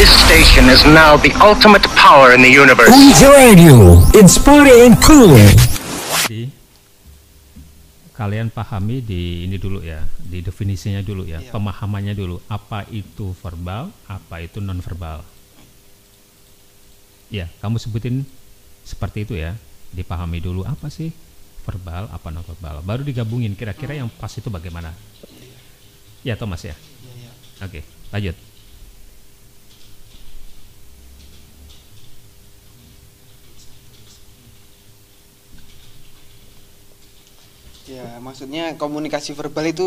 This station is now the ultimate power in the universe. Uji Radio, inspiring and cool. Jadi kalian pahami di ini dulu ya, di definisinya dulu ya, Iya. pemahamannya dulu. Apa itu verbal, apa itu non verbal. Ya, kamu sebutin seperti itu ya. Dipahami dulu apa sih verbal, apa non verbal. Baru digabungin kira-kira yang pas itu bagaimana. Ya, Thomas ya. Iya, iya. Oke, lanjut. Ya, maksudnya komunikasi verbal itu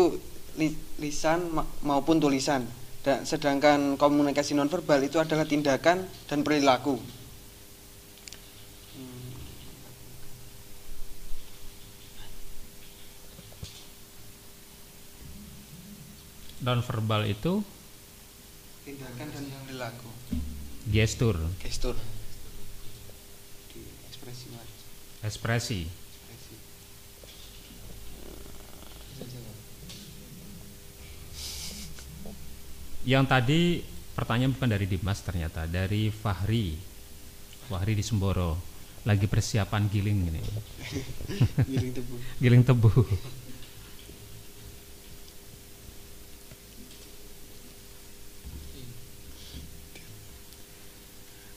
li- lisan ma- maupun tulisan. Dan sedangkan komunikasi nonverbal itu adalah tindakan dan perilaku. Non verbal itu Tindakan dan perilaku. gestur, Gestur. Ekspresi. Ekspresi. Yang tadi pertanyaan bukan dari Dimas ternyata dari Fahri. Fahri di Semboro lagi persiapan giling ini. Giring tebu. Giling tebu.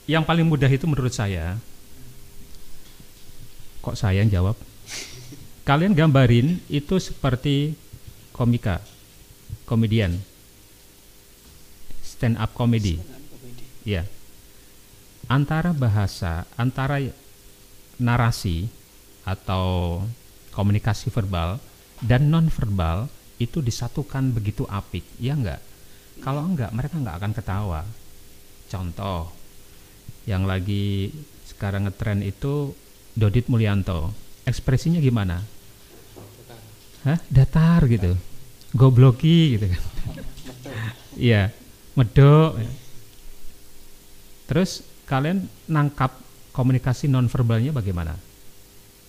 Yang paling mudah itu menurut saya kok saya yang jawab? Kalian gambarin itu seperti komika, komedian, stand up comedy. Ya. Antara bahasa, antara narasi atau komunikasi verbal dan non verbal itu disatukan begitu apik, ya enggak? Kalau enggak, mereka enggak akan ketawa. Contoh, yang lagi sekarang ngetren itu Dodit Mulyanto. Ekspresinya gimana? Hah? Datar gitu. Gobloki gitu kan. Iya, medok. Terus kalian nangkap komunikasi nonverbalnya bagaimana?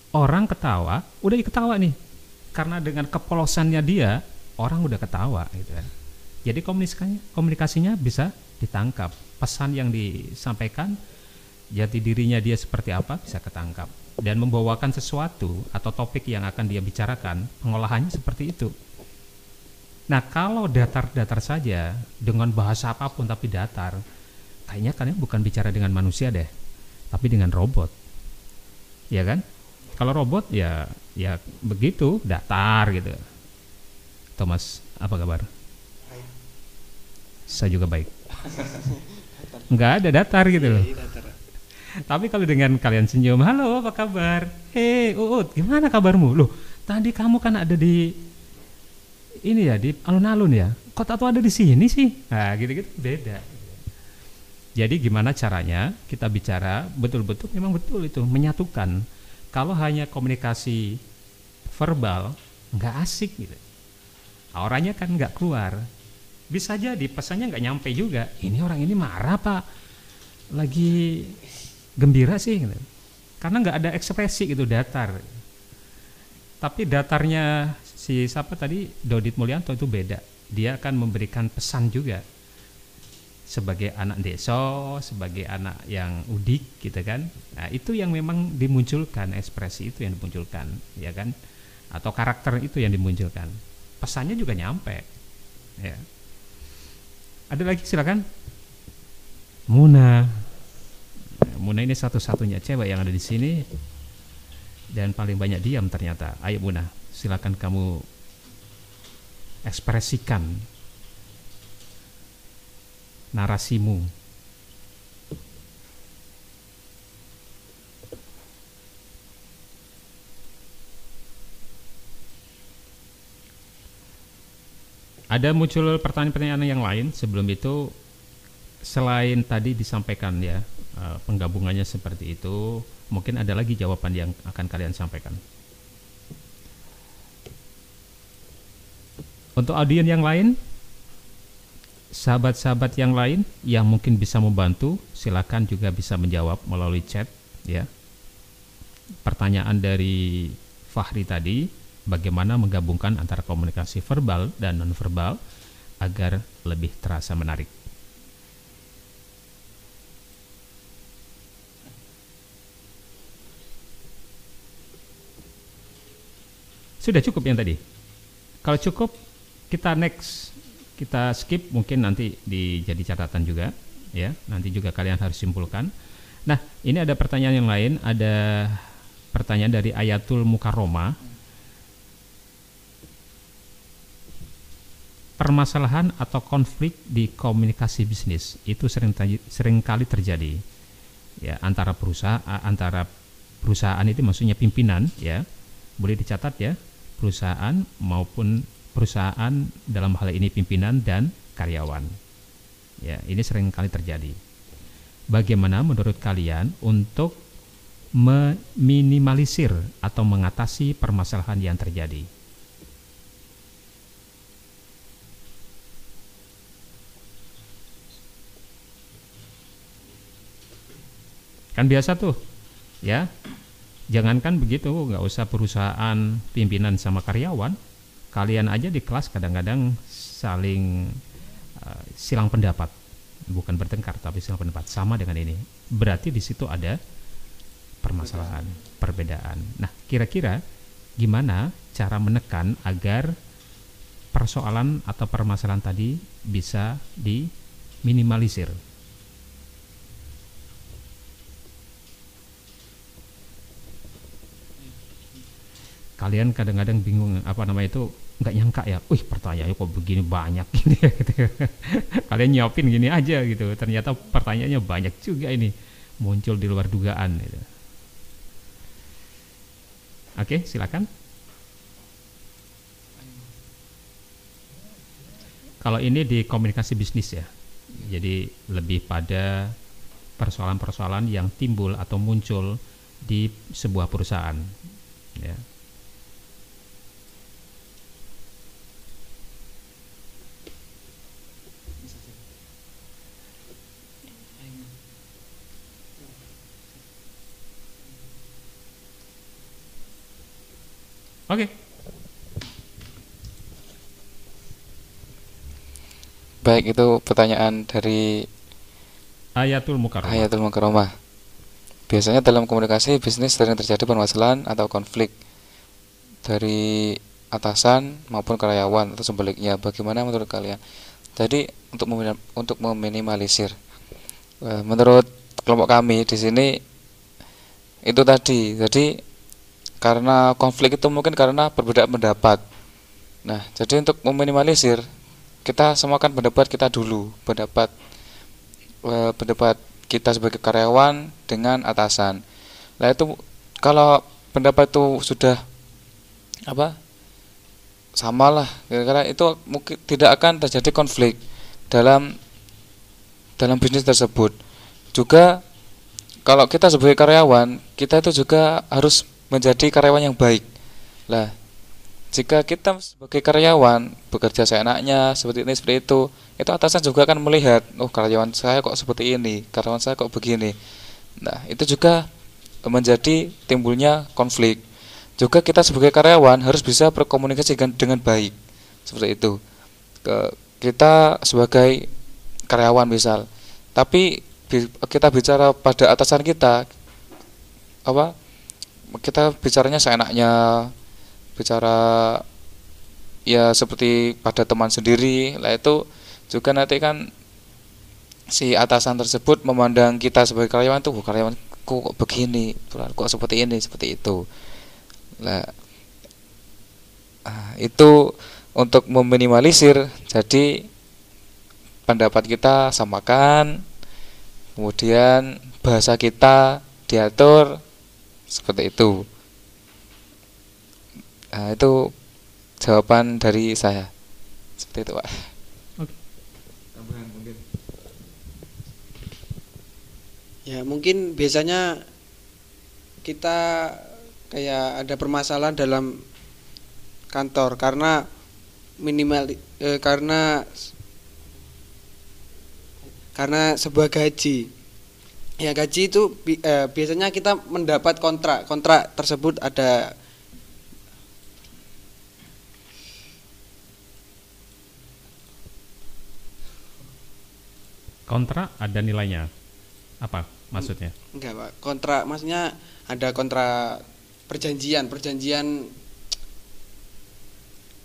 Orang ketawa, udah diketawa nih. Karena dengan kepolosannya dia, orang udah ketawa gitu kan. Jadi komunikasinya, komunikasinya bisa ditangkap. Pesan yang disampaikan, jati dirinya dia seperti apa bisa ketangkap. Dan membawakan sesuatu atau topik yang akan dia bicarakan, pengolahannya seperti itu. Nah kalau datar-datar saja dengan bahasa apa pun tapi datar, kayaknya kalian bukan bicara dengan manusia deh, tapi dengan robot, ya kan? Kalau robot ya ya begitu datar gitu. Thomas apa kabar? Saya juga baik. Nggak ada datar gitu loh. Iya, datar. Tapi kalau dengan kalian senyum, halo apa kabar? Hei Uut, gimana kabarmu? Loh, tadi kamu kan ada di ini ya di alun-alun ya. Kok tato ada di sini sih? Nah, gitu-gitu beda. Jadi gimana caranya kita bicara betul-betul memang betul itu menyatukan. Kalau hanya komunikasi verbal nggak asik gitu. Auranya kan nggak keluar. Bisa jadi pesannya nggak nyampe juga. Ini orang ini marah pak, lagi gembira sih, gitu. karena nggak ada ekspresi gitu datar. Tapi datarnya si siapa tadi Dodit Mulyanto itu beda. Dia akan memberikan pesan juga sebagai anak desa, sebagai anak yang udik gitu kan. Nah, itu yang memang dimunculkan ekspresi itu yang dimunculkan, ya kan? Atau karakter itu yang dimunculkan. Pesannya juga nyampe. Ya. Ada lagi silakan. Muna. Muna ini satu-satunya cewek yang ada di sini dan paling banyak diam ternyata. Ayo Muna, silakan kamu ekspresikan narasimu. Ada muncul pertanyaan-pertanyaan yang lain sebelum itu selain tadi disampaikan ya eh, penggabungannya seperti itu, mungkin ada lagi jawaban yang akan kalian sampaikan. Untuk audien yang lain, sahabat-sahabat yang lain yang mungkin bisa membantu, silakan juga bisa menjawab melalui chat ya. Pertanyaan dari Fahri tadi, bagaimana menggabungkan antara komunikasi verbal dan nonverbal agar lebih terasa menarik. Sudah cukup yang tadi? Kalau cukup, kita next kita skip mungkin nanti di jadi catatan juga ya. Nanti juga kalian harus simpulkan. Nah, ini ada pertanyaan yang lain, ada pertanyaan dari Ayatul Mukaroma. Permasalahan atau konflik di komunikasi bisnis itu sering sering kali terjadi ya antara perusahaan antara perusahaan itu maksudnya pimpinan ya boleh dicatat ya perusahaan maupun perusahaan dalam hal ini pimpinan dan karyawan. Ya, ini sering kali terjadi. Bagaimana menurut kalian untuk meminimalisir atau mengatasi permasalahan yang terjadi? Kan biasa tuh, ya Jangankan begitu, nggak usah perusahaan pimpinan sama karyawan, kalian aja di kelas kadang-kadang saling uh, silang pendapat, bukan bertengkar tapi silang pendapat sama dengan ini. Berarti di situ ada permasalahan, perbedaan. Nah, kira-kira gimana cara menekan agar persoalan atau permasalahan tadi bisa diminimalisir? kalian kadang-kadang bingung apa nama itu nggak nyangka ya, wih pertanyaannya kok begini banyak gini gitu. kalian nyiapin gini aja gitu, ternyata pertanyaannya banyak juga ini muncul di luar dugaan. Gitu. Oke, silakan. Kalau ini di komunikasi bisnis ya, jadi lebih pada persoalan-persoalan yang timbul atau muncul di sebuah perusahaan. Ya. Oke. Okay. Baik, itu pertanyaan dari Ayatul Mukarramah. Ayatul Mukarramah. Biasanya dalam komunikasi bisnis sering terjadi permasalahan atau konflik dari atasan maupun karyawan atau sebaliknya. Bagaimana menurut kalian? Jadi untuk untuk meminimalisir, eh, menurut kelompok kami di sini itu tadi. Jadi karena konflik itu mungkin karena berbeda pendapat. Nah, jadi untuk meminimalisir kita semakan pendapat kita dulu, pendapat e, pendapat kita sebagai karyawan dengan atasan. Nah, itu kalau pendapat itu sudah apa? Samalah, kira-kira itu mungkin tidak akan terjadi konflik dalam dalam bisnis tersebut. Juga kalau kita sebagai karyawan, kita itu juga harus menjadi karyawan yang baik. Lah, jika kita sebagai karyawan bekerja seenaknya seperti ini seperti itu, itu atasan juga akan melihat, oh karyawan saya kok seperti ini, karyawan saya kok begini. Nah, itu juga menjadi timbulnya konflik. Juga kita sebagai karyawan harus bisa berkomunikasi dengan, dengan baik. Seperti itu. Ke, kita sebagai karyawan misal, tapi kita bicara pada atasan kita apa kita bicaranya seenaknya bicara ya seperti pada teman sendiri. Lah itu juga nanti kan si atasan tersebut memandang kita sebagai karyawan tuh karyawan kok begini? Kok seperti ini seperti itu. Lah itu untuk meminimalisir. Jadi pendapat kita samakan kemudian bahasa kita diatur seperti itu. Nah, itu jawaban dari saya. Seperti itu pak. Oke. mungkin. Ya mungkin biasanya kita kayak ada permasalahan dalam kantor karena minimal eh, karena karena sebuah gaji ya gaji itu eh, biasanya kita mendapat kontrak kontrak tersebut ada kontrak ada nilainya apa maksudnya enggak pak kontrak maksudnya ada kontrak perjanjian perjanjian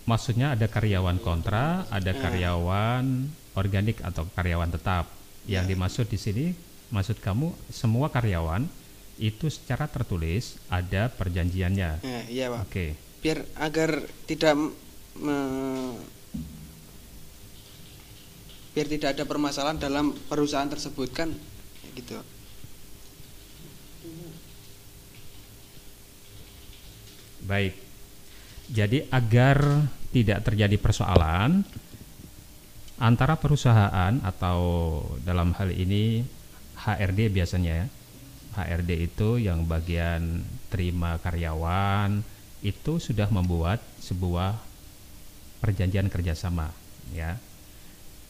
maksudnya ada karyawan kontra, ada Nah. karyawan organik atau karyawan tetap. Yang Ya. dimaksud di sini, maksud kamu semua karyawan itu secara tertulis ada perjanjiannya. Nah, iya pak. Oke, Biar agar tidak me- biar tidak ada permasalahan dalam perusahaan tersebut kan, gitu. baik. Jadi agar tidak terjadi persoalan antara perusahaan atau dalam hal ini HRD biasanya ya. HRD itu yang bagian terima karyawan itu sudah membuat sebuah perjanjian kerjasama ya.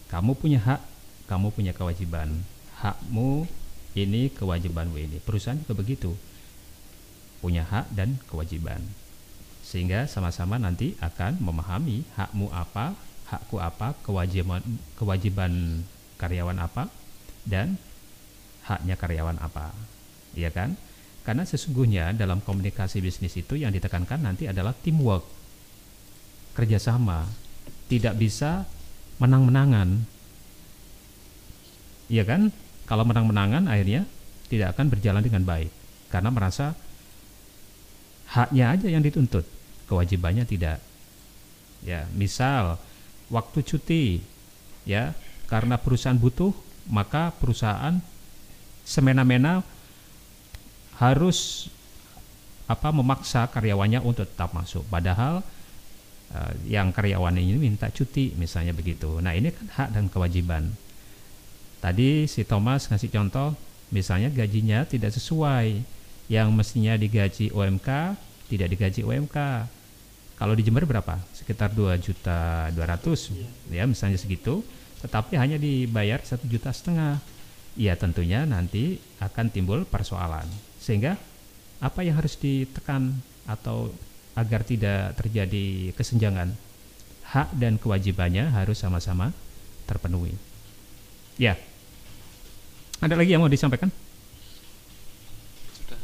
Kamu punya hak, kamu punya kewajiban. Hakmu ini, kewajibanmu ini. Perusahaan juga begitu. Punya hak dan kewajiban. Sehingga sama-sama nanti akan memahami hakmu apa, hakku apa, kewajiban kewajiban karyawan apa dan haknya karyawan apa. Iya kan? Karena sesungguhnya dalam komunikasi bisnis itu yang ditekankan nanti adalah teamwork. Kerjasama. Tidak bisa menang-menangan. Iya kan? Kalau menang-menangan akhirnya tidak akan berjalan dengan baik karena merasa haknya aja yang dituntut, kewajibannya tidak. Ya, misal waktu cuti ya, karena perusahaan butuh, maka perusahaan semena-mena harus apa memaksa karyawannya untuk tetap masuk padahal eh, yang karyawan ini minta cuti misalnya begitu. Nah, ini kan hak dan kewajiban. Tadi si Thomas ngasih contoh, misalnya gajinya tidak sesuai, yang mestinya digaji UMK tidak digaji UMK. Kalau di Jember berapa? Sekitar 2 juta 200 ya misalnya segitu, tetapi hanya dibayar satu juta setengah. Ya tentunya nanti akan timbul persoalan. Sehingga apa yang harus ditekan atau agar tidak terjadi kesenjangan? Hak dan kewajibannya harus sama-sama terpenuhi. Ya. Ada lagi yang mau disampaikan? Sudah.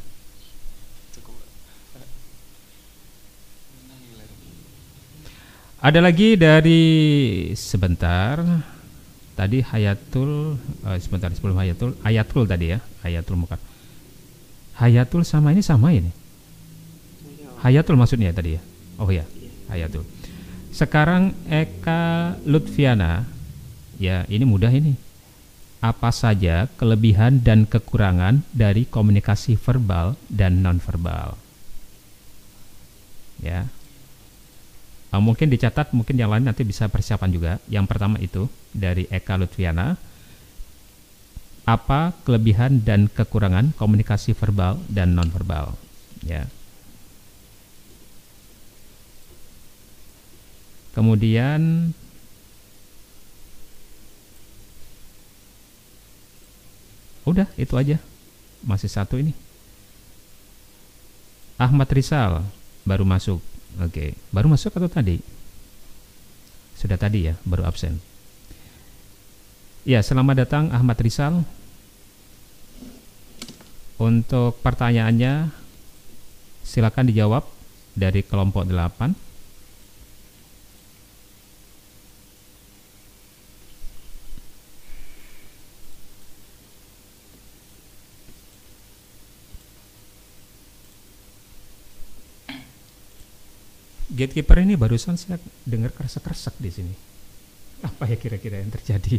Cukup. Ada lagi dari sebentar tadi Hayatul eh, sebentar sebelum Hayatul Ayatul tadi ya Hayatul bukan Hayatul sama ini sama ini? Hayatul maksudnya tadi ya? Oh ya Hayatul. Sekarang Eka Lutfiana ya ini mudah ini. Apa saja kelebihan dan kekurangan dari komunikasi verbal dan nonverbal? Ya Uh, mungkin dicatat, mungkin yang lain nanti bisa persiapan juga. Yang pertama itu dari Eka Lutfiana. Apa kelebihan dan kekurangan komunikasi verbal dan nonverbal? Ya. Kemudian udah itu aja. Masih satu ini. Ahmad Rizal baru masuk. Oke, baru masuk atau tadi? Sudah tadi ya, baru absen. Ya, selamat datang Ahmad Rizal. Untuk pertanyaannya silakan dijawab dari kelompok 8. Gatekeeper ini barusan saya dengar kresek-kresek di sini. Apa ya kira-kira yang terjadi?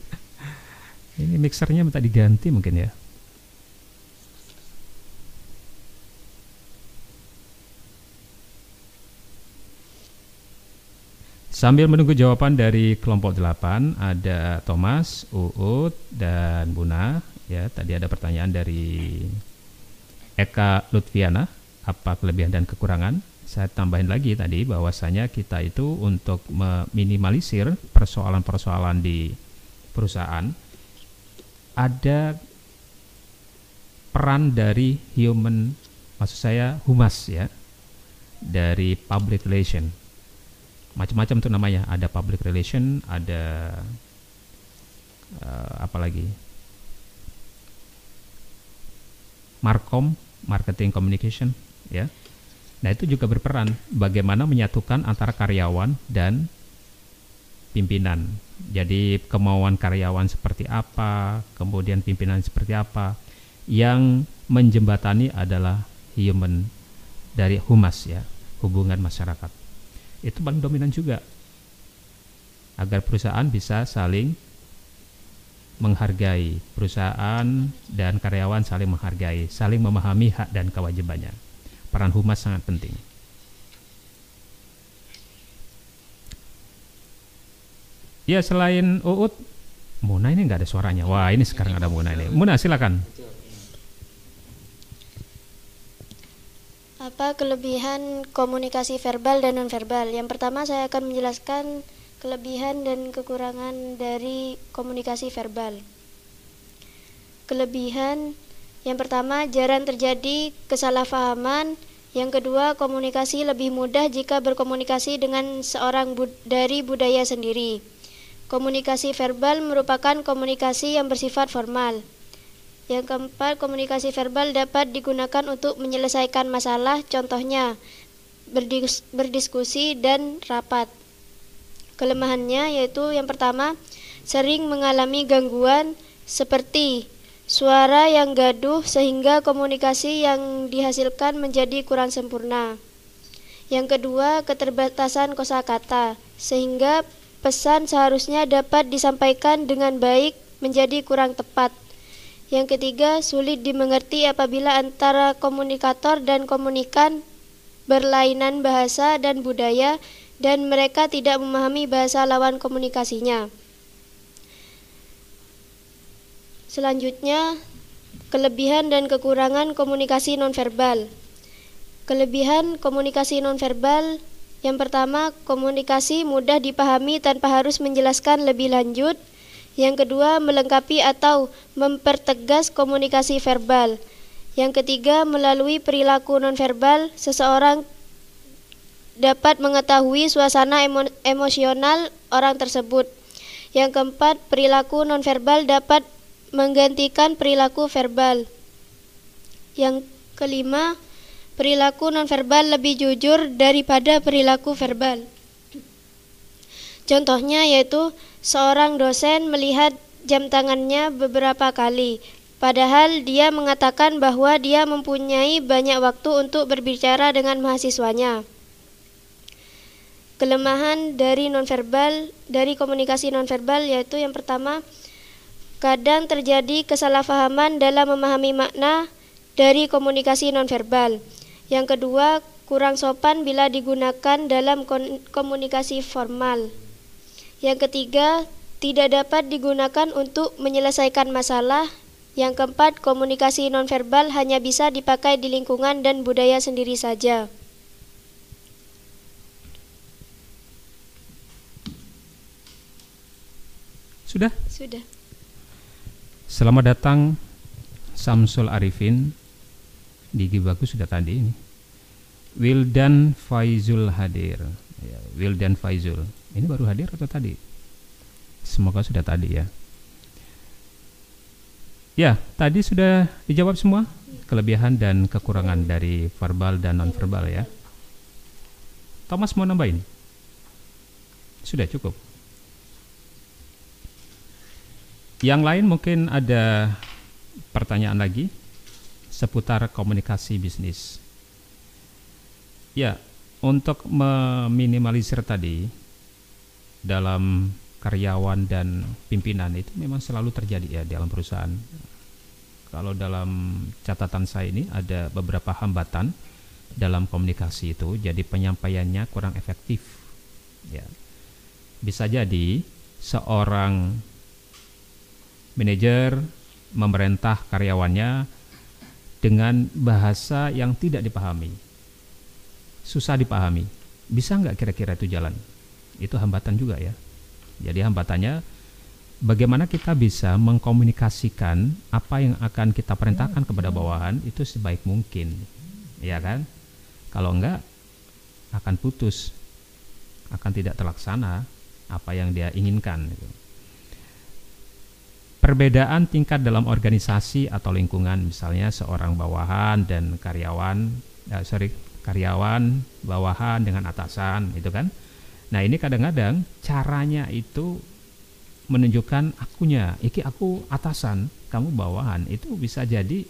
ini mixernya minta diganti mungkin ya. Sambil menunggu jawaban dari kelompok 8 ada Thomas, Uut dan Buna ya. Tadi ada pertanyaan dari Eka Lutfiana, apa kelebihan dan kekurangan? Saya tambahin lagi tadi bahwasanya kita itu untuk meminimalisir persoalan-persoalan di perusahaan ada peran dari human maksud saya humas ya dari public relation. Macam-macam tuh namanya. Ada public relation ada eh, apa lagi? Markom marketing communication ya Nah, itu juga berperan bagaimana menyatukan antara karyawan dan pimpinan. Jadi, kemauan karyawan seperti apa, kemudian pimpinan seperti apa. Yang menjembatani adalah human dari humas ya, hubungan masyarakat. Itu paling dominan juga. Agar perusahaan bisa saling menghargai perusahaan dan karyawan saling menghargai, saling memahami hak dan kewajibannya. Peran humas sangat penting. Ya selain Uut, Muna ini nggak ada suaranya. Wah ini sekarang ada Muna ini. Muna silakan. Apa kelebihan komunikasi verbal dan nonverbal? Yang pertama saya akan menjelaskan kelebihan dan kekurangan dari komunikasi verbal. Kelebihan yang pertama jarang terjadi kesalahpahaman, yang kedua komunikasi lebih mudah jika berkomunikasi dengan seorang bud dari budaya sendiri. Komunikasi verbal merupakan komunikasi yang bersifat formal. Yang keempat, komunikasi verbal dapat digunakan untuk menyelesaikan masalah, contohnya berdis berdiskusi dan rapat. Kelemahannya yaitu yang pertama, sering mengalami gangguan seperti suara yang gaduh sehingga komunikasi yang dihasilkan menjadi kurang sempurna. Yang kedua, keterbatasan kosakata sehingga pesan seharusnya dapat disampaikan dengan baik menjadi kurang tepat. Yang ketiga, sulit dimengerti apabila antara komunikator dan komunikan berlainan bahasa dan budaya dan mereka tidak memahami bahasa lawan komunikasinya. Selanjutnya, kelebihan dan kekurangan komunikasi nonverbal. Kelebihan komunikasi nonverbal yang pertama, komunikasi mudah dipahami tanpa harus menjelaskan lebih lanjut. Yang kedua, melengkapi atau mempertegas komunikasi verbal. Yang ketiga, melalui perilaku nonverbal, seseorang dapat mengetahui suasana emo emosional orang tersebut. Yang keempat, perilaku nonverbal dapat menggantikan perilaku verbal. Yang kelima, perilaku nonverbal lebih jujur daripada perilaku verbal. Contohnya yaitu seorang dosen melihat jam tangannya beberapa kali, padahal dia mengatakan bahwa dia mempunyai banyak waktu untuk berbicara dengan mahasiswanya. Kelemahan dari nonverbal dari komunikasi nonverbal yaitu yang pertama kadang terjadi kesalahpahaman dalam memahami makna dari komunikasi nonverbal. Yang kedua, kurang sopan bila digunakan dalam komunikasi formal. Yang ketiga, tidak dapat digunakan untuk menyelesaikan masalah. Yang keempat, komunikasi nonverbal hanya bisa dipakai di lingkungan dan budaya sendiri saja. Sudah? Sudah. Selamat datang Samsul Arifin di Gibaku sudah tadi ini. Wildan Faizul hadir. Ya, Wildan Faizul. Ini baru hadir atau tadi? Semoga sudah tadi ya. Ya, tadi sudah dijawab semua kelebihan dan kekurangan dari verbal dan nonverbal ya. Thomas mau nambahin? Sudah cukup. Yang lain mungkin ada pertanyaan lagi seputar komunikasi bisnis. Ya, untuk meminimalisir tadi dalam karyawan dan pimpinan itu memang selalu terjadi ya dalam perusahaan. Kalau dalam catatan saya ini ada beberapa hambatan dalam komunikasi itu, jadi penyampaiannya kurang efektif. Ya, bisa jadi seorang manajer memerintah karyawannya dengan bahasa yang tidak dipahami, susah dipahami. Bisa nggak kira-kira itu jalan? Itu hambatan juga ya. Jadi hambatannya bagaimana kita bisa mengkomunikasikan apa yang akan kita perintahkan kepada bawahan itu sebaik mungkin, ya kan? Kalau enggak akan putus, akan tidak terlaksana apa yang dia inginkan. Gitu perbedaan tingkat dalam organisasi atau lingkungan misalnya seorang bawahan dan karyawan uh, sorry karyawan, bawahan dengan atasan, itu kan. Nah, ini kadang-kadang caranya itu menunjukkan akunya, iki aku atasan, kamu bawahan, itu bisa jadi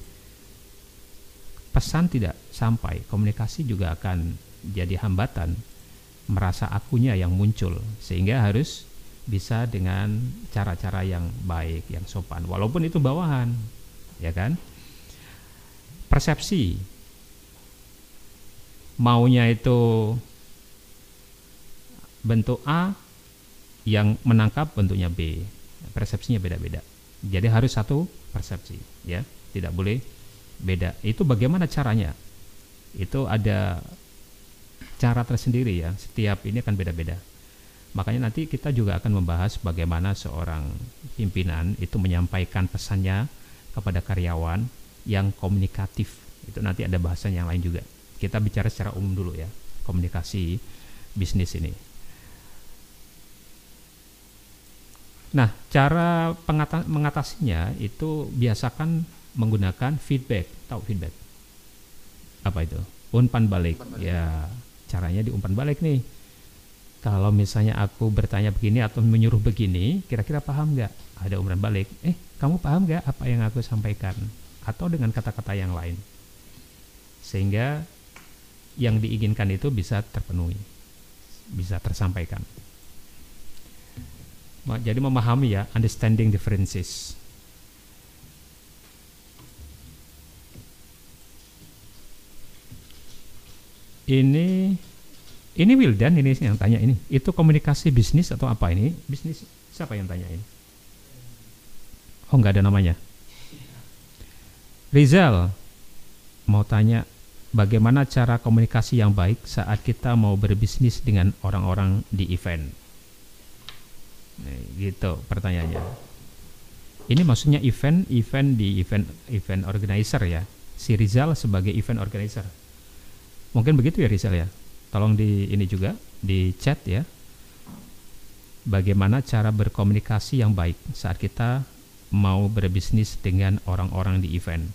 pesan tidak sampai, komunikasi juga akan jadi hambatan, merasa akunya yang muncul, sehingga harus bisa dengan cara-cara yang baik, yang sopan, walaupun itu bawahan, ya kan? Persepsi maunya itu bentuk A yang menangkap bentuknya B. Persepsinya beda-beda. Jadi harus satu persepsi, ya. Tidak boleh beda. Itu bagaimana caranya? Itu ada cara tersendiri ya. Setiap ini akan beda-beda. Makanya nanti kita juga akan membahas bagaimana seorang pimpinan itu menyampaikan pesannya kepada karyawan yang komunikatif. Itu nanti ada bahasan yang lain juga. Kita bicara secara umum dulu ya, komunikasi bisnis ini. Nah, cara pengata mengatasinya itu biasakan menggunakan feedback. Tahu feedback? Apa itu? Umpan balik. Ya, caranya diumpan balik nih. Kalau misalnya aku bertanya begini atau menyuruh begini, kira-kira paham nggak? Ada umpan balik. Eh, kamu paham nggak apa yang aku sampaikan? Atau dengan kata-kata yang lain. Sehingga yang diinginkan itu bisa terpenuhi, bisa tersampaikan. Jadi memahami ya, understanding differences. Ini ini Wildan ini yang tanya ini. Itu komunikasi bisnis atau apa ini? Bisnis siapa yang tanya ini? Oh nggak ada namanya. Rizal mau tanya bagaimana cara komunikasi yang baik saat kita mau berbisnis dengan orang-orang di event. Nah, gitu pertanyaannya. Ini maksudnya event, event di event, event organizer ya. Si Rizal sebagai event organizer. Mungkin begitu ya Rizal ya. Tolong di ini juga di chat ya. Bagaimana cara berkomunikasi yang baik saat kita mau berbisnis dengan orang-orang di event.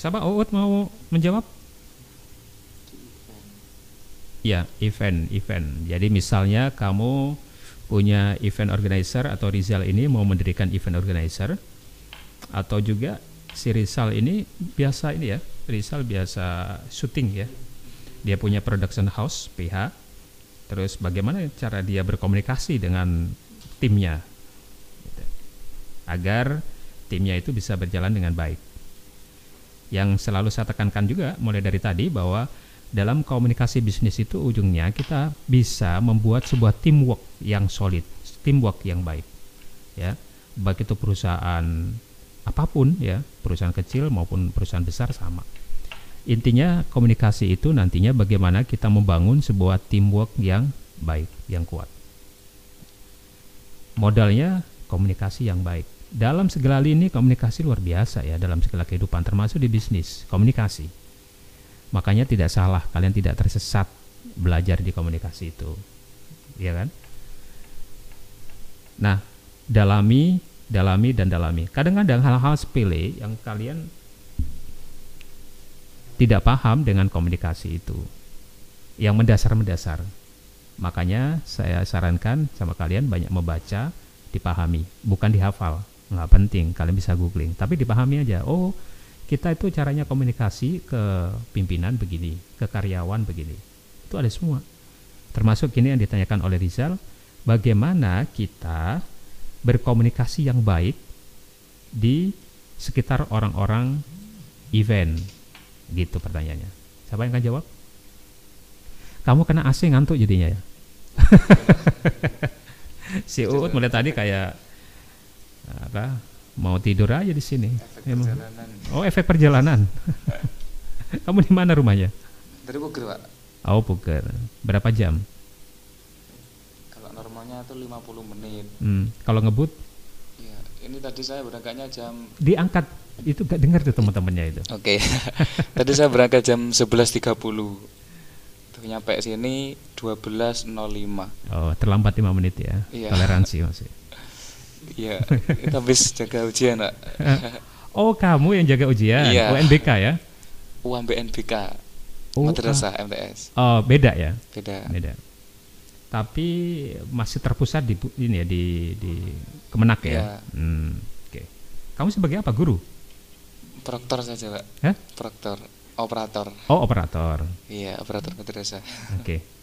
Siapa Uut mau menjawab? Ya, event, event. Jadi misalnya kamu punya event organizer atau Rizal ini mau mendirikan event organizer atau juga si Rizal ini biasa ini ya, Rizal biasa syuting ya. Dia punya production house PH. Terus bagaimana cara dia berkomunikasi dengan timnya agar timnya itu bisa berjalan dengan baik yang selalu saya tekankan juga mulai dari tadi bahwa dalam komunikasi bisnis itu ujungnya kita bisa membuat sebuah teamwork yang solid, teamwork yang baik. Ya, baik itu perusahaan apa pun ya, perusahaan kecil maupun perusahaan besar sama. Intinya komunikasi itu nantinya bagaimana kita membangun sebuah teamwork yang baik, yang kuat. Modalnya komunikasi yang baik dalam segala lini komunikasi luar biasa ya dalam segala kehidupan termasuk di bisnis komunikasi makanya tidak salah kalian tidak tersesat belajar di komunikasi itu. Ya kan? Nah dalami dalami dan dalami. Kadang-kadang hal-hal sepele yang kalian tidak paham dengan komunikasi itu. Yang mendasar-mendasar. Makanya saya sarankan sama kalian banyak membaca dipahami. Bukan dihafal. Nggak penting kalian bisa googling. Tapi dipahami aja. Oh kita itu caranya komunikasi ke pimpinan begini ke karyawan begini. Itu ada semua. Termasuk ini yang ditanyakan oleh Rizal bagaimana kita berkomunikasi yang baik di sekitar orang-orang event? Gitu pertanyaannya. Siapa yang akan jawab? Kamu kena AC ngantuk jadinya ya? Si Uut mulai tadi kayak apa mau tidur aja di sini. Efek perjalanan. Oh efek perjalanan. Kamu di mana rumahnya? Dari Bogor pak. Oh Bogor. Berapa jam? Kalau normalnya itu 50 menit. Hmm. Kalau ngebut? Ya, ini tadi saya berangkatnya jam. Diangkat itu gak dengar tuh teman-temannya itu. Oke. tadi saya berangkat jam 11.30. Tuh nyampe sini 12.05. Oh, terlambat 5 menit ya. Iya. Toleransi masih. Iya, kita habis jaga ujian, Nak. Oh, kamu yang jaga ujian, Iya. UNBK ya? UMBNBK. Oh, Madrasah MTS. Oh, beda ya? Beda. Beda. Tapi masih terpusat di ini ya di di Kemenak ya. Iya. Hmm, Oke. Kamu sebagai apa? Guru? Proktor saja, Pak. Hah? Proktor, operator. Oh, operator. Iya, operator madrasah. Oke.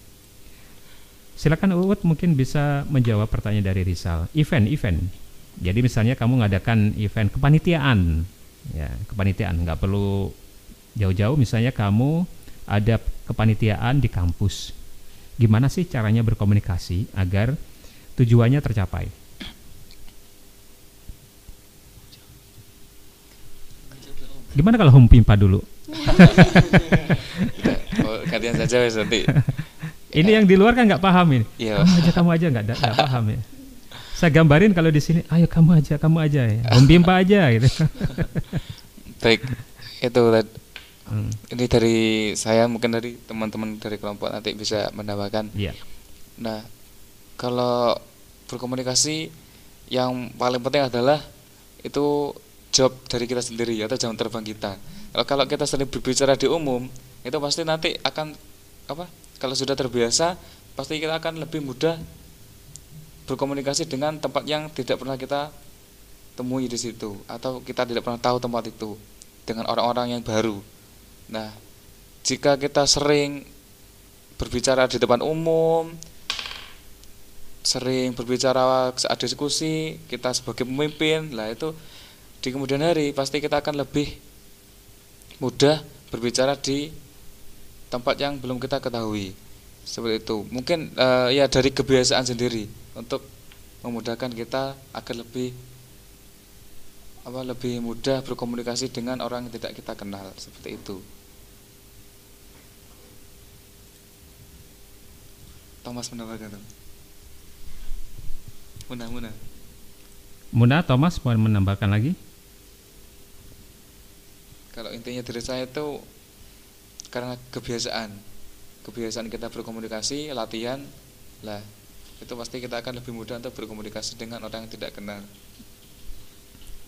Silakan Uut mungkin bisa menjawab pertanyaan dari Rizal. Event, event. Jadi misalnya kamu ngadakan event kepanitiaan, ya kepanitiaan nggak perlu jauh-jauh. Misalnya kamu ada kepanitiaan di kampus. Gimana sih caranya berkomunikasi agar tujuannya tercapai? Gimana kalau home pimpa dulu? Oh, gantian saja wes nanti. Ini yang di luar kan nggak paham ini. Iya. Kamu aja, kamu aja nggak nggak paham ya. Saya gambarin kalau di sini, ayo kamu aja, kamu aja ya. Om Bimpa aja gitu. Baik, itu tadi. Hmm, Ini dari saya mungkin dari teman-teman dari kelompok nanti bisa menambahkan. Iya. Nah, kalau berkomunikasi yang paling penting adalah itu job dari kita sendiri atau jam terbang kita. Kalau kalau kita sering berbicara di umum, itu pasti nanti akan apa? Kalau sudah terbiasa, pasti kita akan lebih mudah berkomunikasi dengan tempat yang tidak pernah kita temui di situ atau kita tidak pernah tahu tempat itu dengan orang-orang yang baru. Nah, jika kita sering berbicara di depan umum, sering berbicara saat diskusi, kita sebagai pemimpin, lah itu di kemudian hari pasti kita akan lebih mudah berbicara di tempat yang belum kita ketahui. Seperti itu. Mungkin eh, ya dari kebiasaan sendiri untuk memudahkan kita agar lebih apa lebih mudah berkomunikasi dengan orang yang tidak kita kenal seperti itu. Thomas menambahkan. Muna, muna. Muna, Thomas mau menambahkan lagi? Kalau intinya dari saya itu karena kebiasaan, kebiasaan kita berkomunikasi, latihan, lah itu pasti kita akan lebih mudah untuk berkomunikasi dengan orang yang tidak kenal.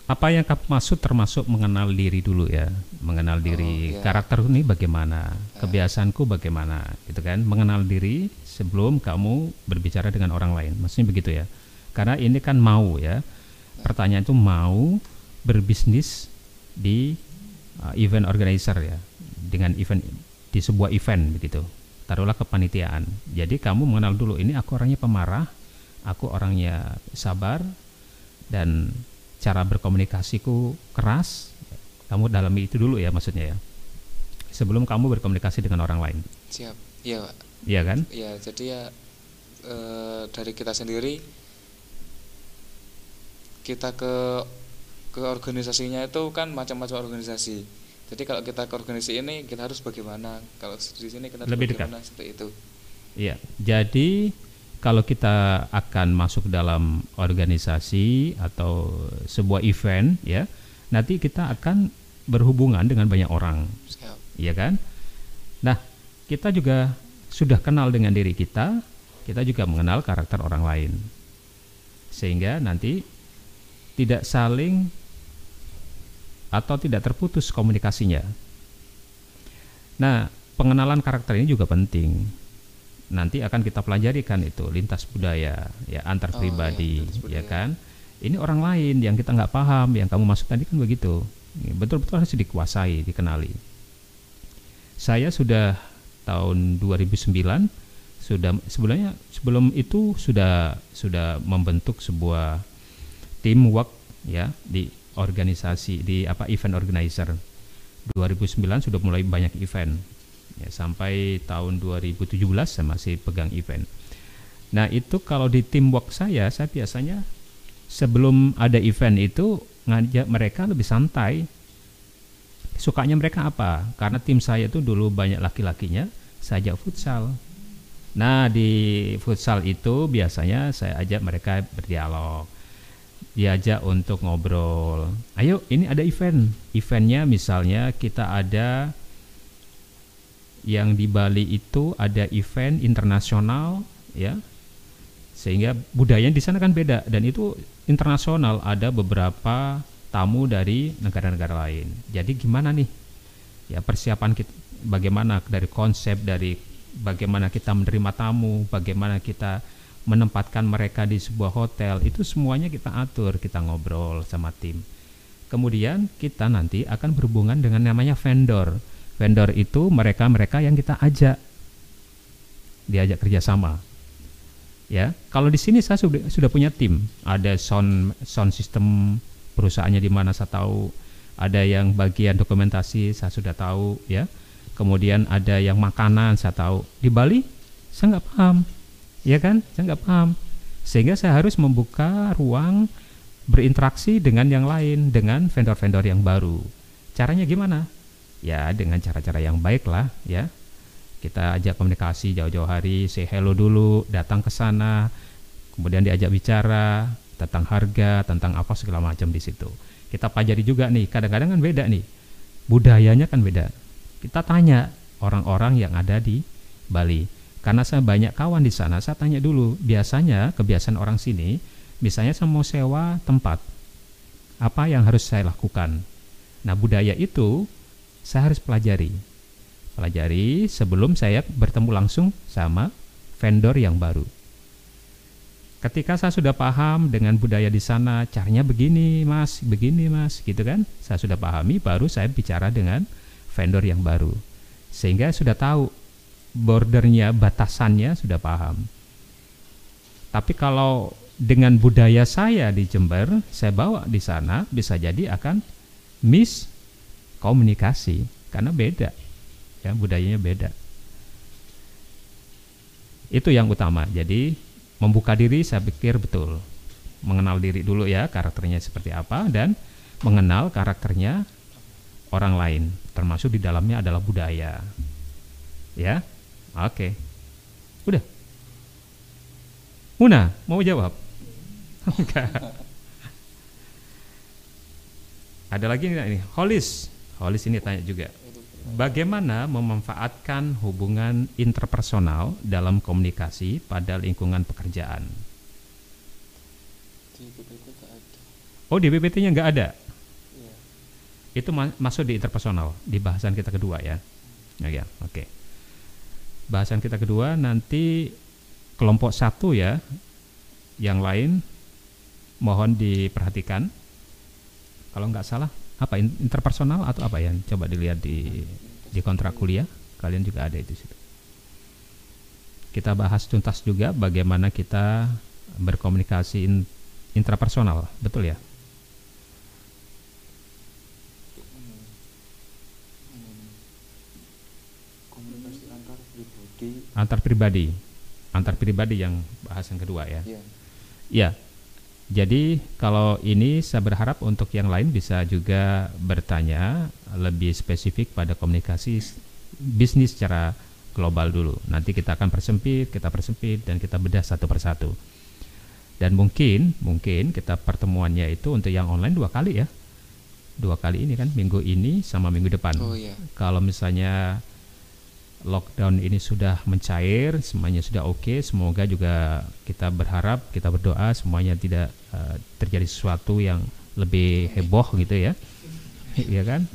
Apa yang kamu maksud termasuk mengenal diri dulu ya, mengenal diri iya. karakter ini bagaimana, kebiasaanku bagaimana, gitu kan? Mengenal diri sebelum kamu berbicara dengan orang lain, maksudnya begitu ya? Karena ini kan mau ya, pertanyaan itu mau berbisnis di uh, event organizer ya, dengan event di sebuah event begitu. Taruhlah kepanitiaan. Jadi kamu mengenal dulu ini aku orangnya pemarah, aku orangnya sabar dan cara berkomunikasiku keras. Kamu dalami itu dulu ya maksudnya ya. Sebelum kamu berkomunikasi dengan orang lain. Siap. Iya, Pak. Iya kan? Ya, jadi ya eh, dari kita sendiri kita ke ke organisasinya itu kan macam-macam organisasi. Jadi kalau kita ke organisasi ini kita harus bagaimana? Kalau di sini kita harus Lebih dekat. bagaimana seperti itu. Iya. Jadi kalau kita akan masuk dalam organisasi atau sebuah event ya, nanti kita akan berhubungan dengan banyak orang, Siap. iya kan? Nah, kita juga sudah kenal dengan diri kita, kita juga mengenal karakter orang lain. Sehingga nanti tidak saling atau tidak terputus komunikasinya. Nah, pengenalan karakter ini juga penting. Nanti akan kita pelajari kan itu lintas budaya, ya antar Oh, pribadi, iya, lintas ya budaya. kan. Ini orang lain yang kita nggak paham, yang kamu maksud tadi kan begitu. Betul-betul harus dikuasai, dikenali. Saya sudah tahun 2009 sudah sebenarnya sebelum itu sudah sudah membentuk sebuah teamwork ya di organisasi di apa event organizer. 2009 sudah mulai banyak event. Ya sampai tahun 2017 saya masih pegang event. Nah itu kalau di teamwork saya saya biasanya sebelum ada event itu ngajak mereka lebih santai. Sukanya mereka apa? Karena tim saya itu dulu banyak laki-lakinya saya ajak futsal. Nah di futsal itu biasanya saya ajak mereka berdialog diajak untuk ngobrol. Ayo, ini ada event. Eventnya misalnya kita ada yang di Bali itu ada event internasional ya sehingga budayanya di sana kan beda dan itu internasional ada beberapa tamu dari negara-negara lain jadi gimana nih ya persiapan kita bagaimana dari konsep dari bagaimana kita menerima tamu bagaimana kita menempatkan mereka di sebuah hotel itu semuanya kita atur kita ngobrol sama tim. Kemudian kita nanti akan berhubungan dengan namanya vendor. Vendor itu mereka-mereka yang kita ajak. Diajak kerjasama. Ya kalau di sini saya sudah sudah punya tim. Ada sound sound system perusahaannya di mana saya tahu. Ada yang bagian dokumentasi saya sudah tahu ya. Kemudian ada yang makanan saya tahu. Di Bali saya nggak paham ya kan? Saya nggak paham. Sehingga saya harus membuka ruang berinteraksi dengan yang lain dengan vendor-vendor yang baru. Caranya gimana? Ya dengan cara-cara yang baik lah ya. Kita ajak komunikasi jauh-jauh hari say hello dulu datang ke sana kemudian diajak bicara tentang harga tentang apa segala macam di situ. Kita pelajari juga nih kadang-kadang kan beda nih. Budayanya kan beda. Kita tanya orang-orang yang ada di Bali karena saya banyak kawan di sana saya tanya dulu biasanya kebiasaan orang sini misalnya saya mau sewa tempat apa yang harus saya lakukan nah budaya itu saya harus pelajari pelajari sebelum saya bertemu langsung sama vendor yang baru. Ketika saya sudah paham dengan budaya di sana, caranya begini, Mas, begini, Mas, gitu kan? Saya sudah pahami, baru saya bicara dengan vendor yang baru. Sehingga sudah tahu bordernya, batasannya sudah paham. Tapi kalau dengan budaya saya di Jember, saya bawa di sana bisa jadi akan miss komunikasi karena beda ya budayanya beda. Itu yang utama. Jadi membuka diri saya pikir betul. Mengenal diri dulu ya karakternya seperti apa dan mengenal karakternya orang lain. Termasuk di dalamnya adalah budaya ya oke udah Muna mau jawab ada lagi nggak ini Holis Holis ini tanya juga Bagaimana memanfaatkan hubungan interpersonal dalam komunikasi pada lingkungan pekerjaan? Di ada. Oh, di PPT-nya nggak ada. Iya. Itu ma- masuk di interpersonal di bahasan kita kedua ya. Ya, ya, oke. Bahasan kita kedua nanti kelompok satu ya, yang lain mohon diperhatikan. Kalau nggak salah apa in- interpersonal atau apa ya? Coba dilihat di di kontrak kuliah kalian juga ada itu situ. Kita bahas tuntas juga bagaimana kita berkomunikasi in- intrapersonal, betul ya? Komunikasi antar pribadi. Antar pribadi, antar pribadi yang bahasan kedua ya. Iya. Ya, jadi kalau ini saya berharap untuk yang lain bisa juga bertanya lebih spesifik pada komunikasi bisnis secara global dulu. Nanti kita akan persempit, kita persempit dan kita bedah satu persatu. Dan mungkin, mungkin kita pertemuannya itu untuk yang online dua kali ya, dua kali ini kan minggu ini sama minggu depan. Oh iya. Kalau misalnya lockdown ini sudah mencair, semuanya sudah oke, semoga juga kita berharap, kita berdoa semuanya tidak eh, terjadi sesuatu yang lebih heboh gitu ya. Iya kan?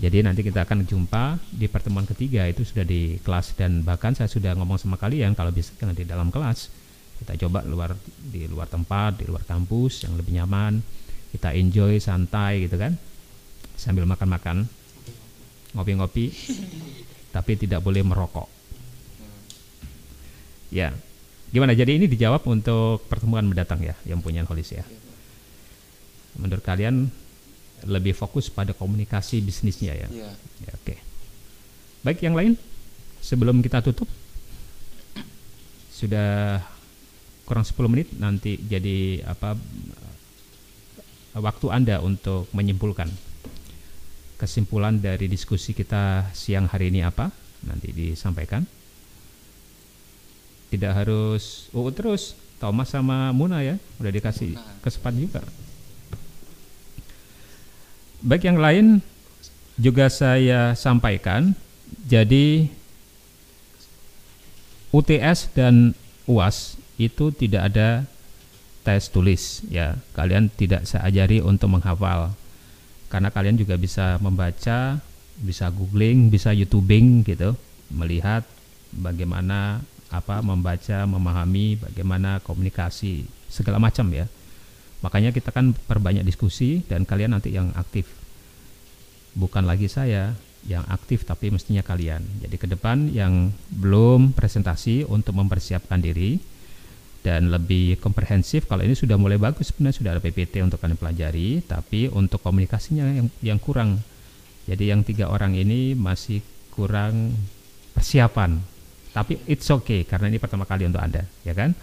Jadi nanti kita akan jumpa di pertemuan ketiga itu sudah di kelas dan bahkan saya sudah ngomong sama kalian kalau bisa kan di dalam kelas kita coba luar di luar tempat, di luar kampus yang lebih nyaman, kita enjoy santai gitu kan. Sambil makan-makan, ngopi-ngopi tapi tidak boleh merokok. Ya, gimana? Jadi ini dijawab untuk pertemuan mendatang ya, yang punya holis ya. Menurut kalian lebih fokus pada komunikasi bisnisnya ya? Iya. Ya, Oke. Baik, yang lain sebelum kita tutup sudah kurang 10 menit nanti jadi apa waktu Anda untuk menyimpulkan kesimpulan dari diskusi kita siang hari ini apa? Nanti disampaikan. Tidak harus oh terus Thomas sama Muna ya udah dikasih kesempatan juga. Baik yang lain juga saya sampaikan. Jadi UTS dan UAS itu tidak ada tes tulis ya. Kalian tidak saya ajari untuk menghafal. Karena kalian juga bisa membaca, bisa googling, bisa youtubing gitu, melihat bagaimana apa membaca, memahami bagaimana komunikasi segala macam ya. Makanya kita kan perbanyak diskusi dan kalian nanti yang aktif. Bukan lagi saya yang aktif tapi mestinya kalian. Jadi ke depan yang belum presentasi untuk mempersiapkan diri dan lebih komprehensif kalau ini sudah mulai bagus sebenarnya sudah ada PPT untuk kalian pelajari tapi untuk komunikasinya yang yang kurang. Jadi yang tiga orang ini masih kurang persiapan. Tapi it's okay karena ini pertama kali untuk Anda, ya kan?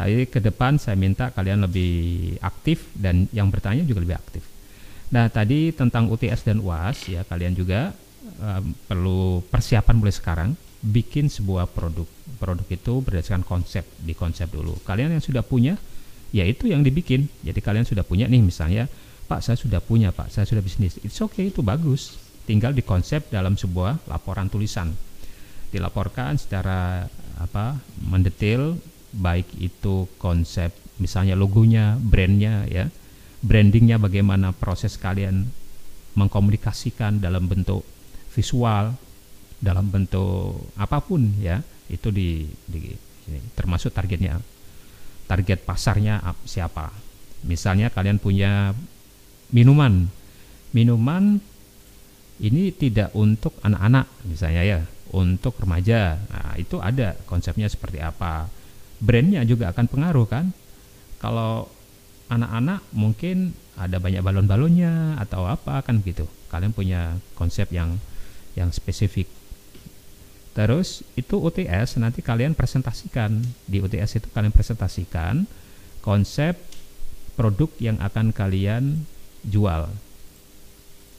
Tapi ke depan saya minta kalian lebih aktif dan yang bertanya juga lebih aktif. Nah, tadi tentang UTS dan UAS ya kalian juga um, perlu persiapan mulai sekarang bikin sebuah produk. Produk itu berdasarkan konsep, di konsep dulu. Kalian yang sudah punya, ya itu yang dibikin. Jadi kalian sudah punya nih misalnya, Pak saya sudah punya, Pak saya sudah bisnis. It's okay, itu bagus. Tinggal di konsep dalam sebuah laporan tulisan. Dilaporkan secara apa mendetail baik itu konsep misalnya logonya, brandnya ya, brandingnya bagaimana proses kalian mengkomunikasikan dalam bentuk visual dalam bentuk apa pun ya itu di, di termasuk targetnya. Target pasarnya siapa? Misalnya kalian punya minuman. Minuman ini tidak untuk anak-anak misalnya ya untuk remaja. Nah itu ada konsepnya seperti apa. Brandnya juga akan pengaruh kan? Kalau anak-anak mungkin ada banyak balon-balonnya atau apa kan gitu. Kalian punya konsep yang yang spesifik terus itu UTS nanti kalian presentasikan. Di UTS itu kalian presentasikan konsep produk yang akan kalian jual.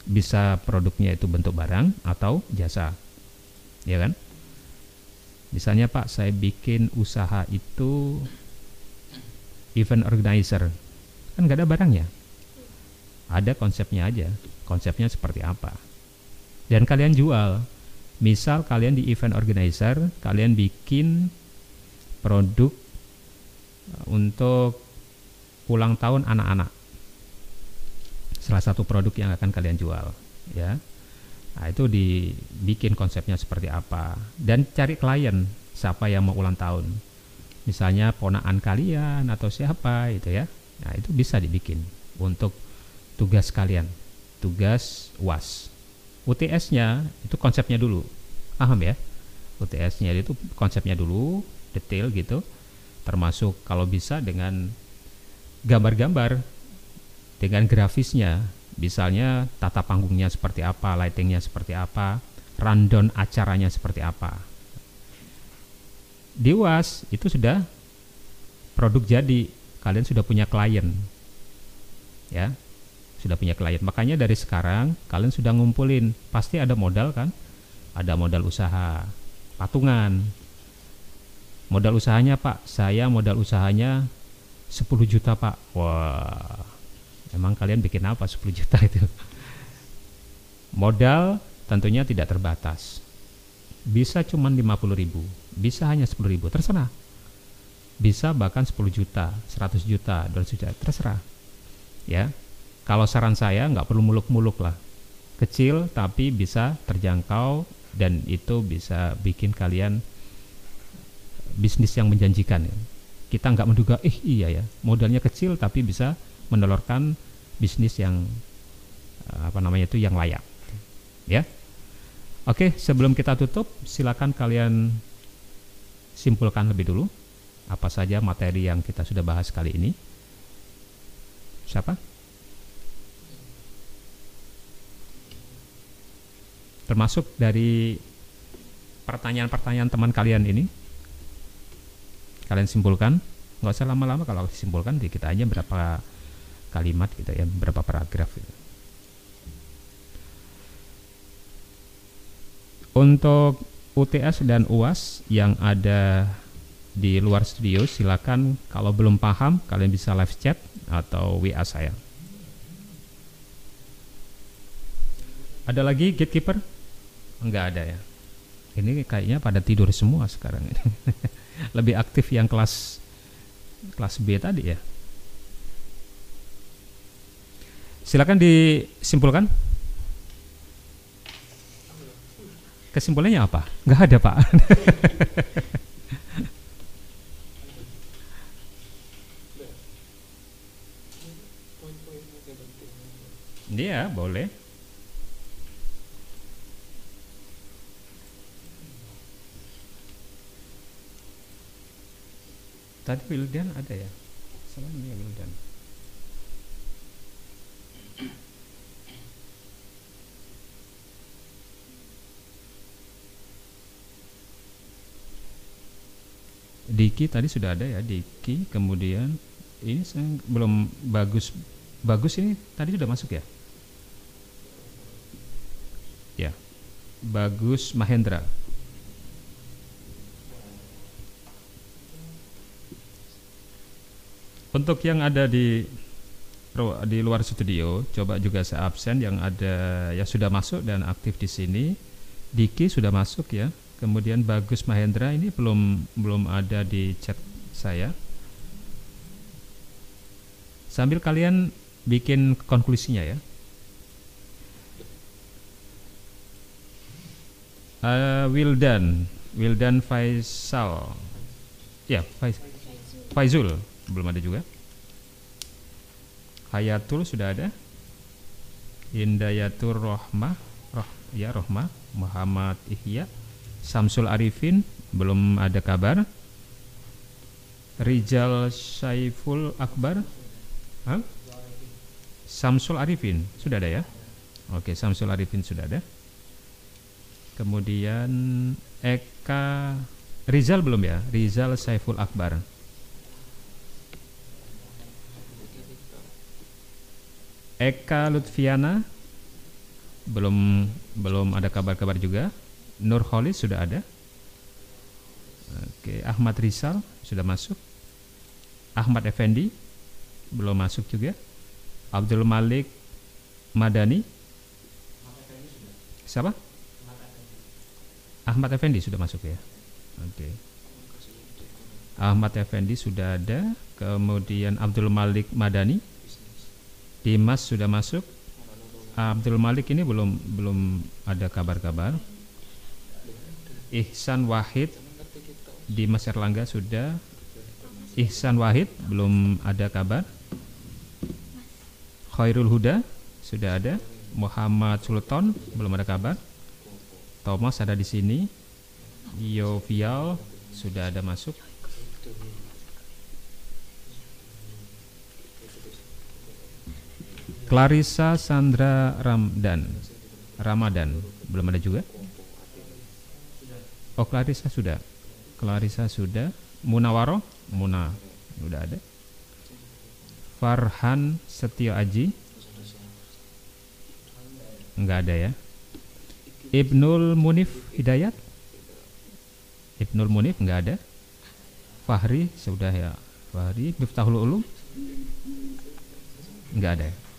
Bisa produknya itu bentuk barang atau jasa. Ya kan? Misalnya Pak saya bikin usaha itu event organizer. Kan nggak ada barangnya. Ada konsepnya aja. Konsepnya seperti apa? Dan kalian jual misal kalian di event organizer kalian bikin produk uh, untuk ulang tahun anak-anak. Salah satu produk yang akan kalian jual ya. Nah itu dibikin konsepnya seperti apa. Dan cari klien siapa yang mau ulang tahun. Misalnya ponaan kalian atau siapa itu ya. Nah itu bisa dibikin untuk tugas kalian tugas was UTS-nya itu konsepnya dulu. Paham ya? UTS-nya itu konsepnya dulu detail gitu. Termasuk kalau bisa dengan gambar-gambar dengan grafisnya. Misalnya tata panggungnya seperti apa lightingnya seperti apa rundown acaranya seperti apa. Di UAS itu sudah produk jadi. Kalian sudah punya klien. Ya sudah punya klien. Makanya dari sekarang kalian sudah ngumpulin, pasti ada modal kan? Ada modal usaha, patungan. Modal usahanya Pak, saya modal usahanya 10 juta Pak. Wah, emang kalian bikin apa 10 juta itu? Modal tentunya tidak terbatas. Bisa cuma 50 ribu, bisa hanya 10 ribu, terserah. Bisa bahkan 10 juta, 100 juta, 200 juta, terserah. Ya, kalau saran saya nggak perlu muluk-muluk lah. Kecil tapi bisa terjangkau dan itu bisa bikin kalian bisnis yang menjanjikan. Kita nggak menduga, eh iya ya, modalnya kecil tapi bisa menelurkan bisnis yang apa namanya itu yang layak. Ya. Oke, sebelum kita tutup, silakan kalian simpulkan lebih dulu apa saja materi yang kita sudah bahas kali ini. Siapa? Termasuk dari pertanyaan-pertanyaan teman kalian ini. Kalian simpulkan. Nggak usah lama-lama kalau simpulkan di kita aja berapa kalimat gitu ya berapa paragraf gitu. untuk UTS dan UAS yang ada di luar studio silakan kalau belum paham kalian bisa live chat atau WA saya. Ada lagi gatekeeper Enggak ada ya. Ini kayaknya pada tidur semua sekarang ini. Lebih aktif yang kelas kelas B tadi ya. Silakan disimpulkan. Kesimpulannya apa? Nggak ada pak. Iya boleh. Tadi Wildan ada ya? Salah ya Wildan. Diki tadi sudah ada ya Diki. Kemudian ini saya belum bagus. Bagus ini tadi sudah masuk ya? Ya. Bagus Mahendra untuk yang ada di di luar studio coba juga saya absen yang ada ya sudah masuk dan aktif di sini Diki sudah masuk ya Kemudian Bagus Mahendra ini belum belum ada di chat saya. Sambil kalian bikin konklusinya ya. Uh, Wildan, Wildan Faisal. Ya, Faiz, Faizul belum ada juga. Hayatul sudah ada. Indayatur Rohmah, Roh, ya Rohmah, Muhammad Ihya, Samsul Arifin belum ada kabar. Rijal Saiful Akbar. Hah? Samsul Arifin sudah ada ya? Oke, Samsul Arifin sudah ada. Kemudian Eka Rizal belum ya? Rizal Saiful Akbar. Eka Lutfiana belum belum ada kabar-kabar juga. Nur sudah ada. Oke, Ahmad Rizal sudah masuk. Ahmad Effendi belum masuk juga. Abdul Malik Madani. Siapa? Ahmad Effendi sudah masuk ya. Oke. Ahmad Effendi sudah ada. Kemudian Abdul Malik Madani. Dimas sudah masuk. Abdul Malik ini belum belum ada kabar-kabar. Ihsan Wahid di Mas Erlangga sudah. Ihsan Wahid belum ada kabar. Khairul Huda sudah ada. Muhammad Sultan belum ada kabar. Thomas ada di sini. Yovial sudah ada masuk Clarissa Sandra Ramdan Ramadan belum ada juga Oh Clarissa sudah. Clarissa sudah. Munawaro, Muna sudah ada. Farhan Setio Aji Enggak ada ya. Ibnul Munif Hidayat Ibnul Munif enggak ada. Fahri sudah ya. Fahri Miftahul Ulum enggak ada.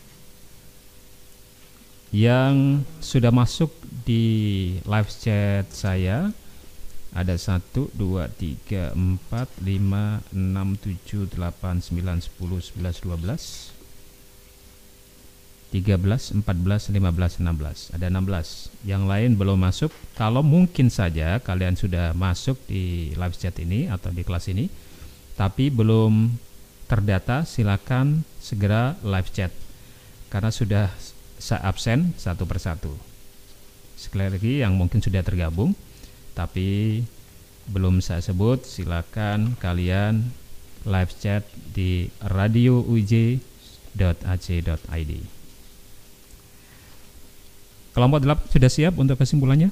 Yang sudah masuk di live chat saya ada 1, 2, 3, 4, 5, 6, 7, 8, 9, 10, 11, 12 13, 14, 15, 16 Ada 16 Yang lain belum masuk. Kalau mungkin saja kalian sudah masuk di live chat ini Atau di kelas ini Tapi belum terdata silakan segera live chat. Karena sudah absen satu persatu. Sekali lagi yang mungkin sudah tergabung tapi belum saya sebut silakan kalian live chat di radiouj.ac.id kelompok 8 sudah siap untuk kesimpulannya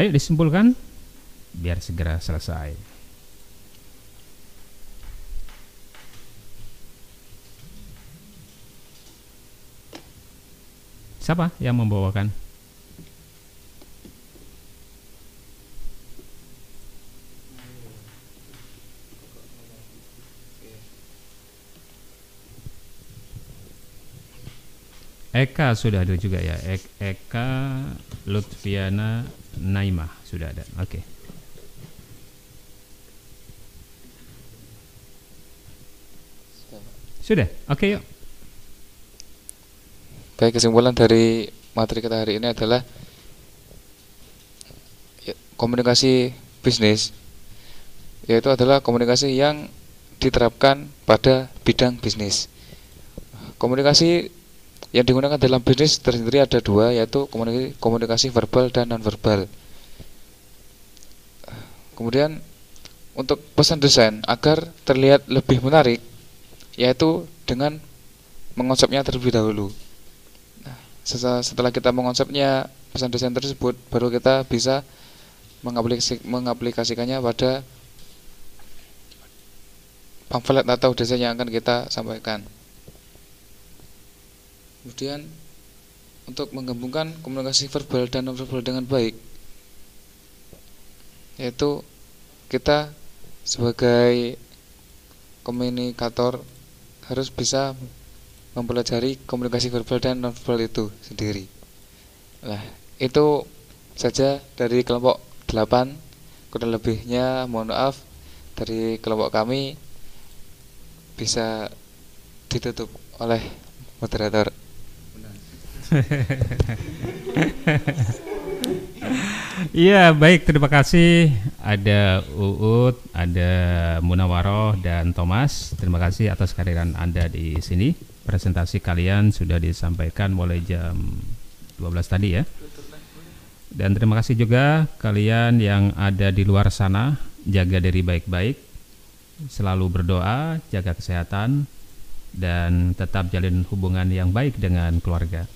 Ayo disimpulkan biar segera selesai. Siapa yang membawakan? Eka sudah ada juga ya. Eka Lutfiana Naimah sudah ada. Oke. Sudah. Oke, yuk. Baik, kesimpulan dari materi kita hari ini adalah ya, komunikasi bisnis yaitu adalah komunikasi yang diterapkan pada bidang bisnis. Komunikasi yang digunakan dalam bisnis tersendiri ada dua yaitu komunikasi, verbal dan nonverbal. Kemudian untuk pesan desain agar terlihat lebih menarik yaitu dengan mengonsepnya terlebih dahulu. Nah, setelah kita mengonsepnya pesan desain tersebut, baru kita bisa mengaplikasi- mengaplikasikannya pada pamflet atau desain yang akan kita sampaikan. Kemudian untuk menggabungkan komunikasi verbal dan nonverbal dengan baik, yaitu kita sebagai komunikator harus bisa mempelajari komunikasi verbal dan nonverbal itu sendiri. Nah, itu saja dari kelompok 8. Kurang lebihnya mohon maaf dari kelompok kami bisa ditutup oleh moderator. Iya, baik. Terima kasih. Ada Uut, ada Munawaroh dan Thomas. Terima kasih atas kehadiran Anda di sini. Presentasi kalian sudah disampaikan mulai jam 12 tadi ya. Dan terima kasih juga kalian yang ada di luar sana, jaga diri baik-baik. Selalu berdoa, jaga kesehatan dan tetap jalin hubungan yang baik dengan keluarga.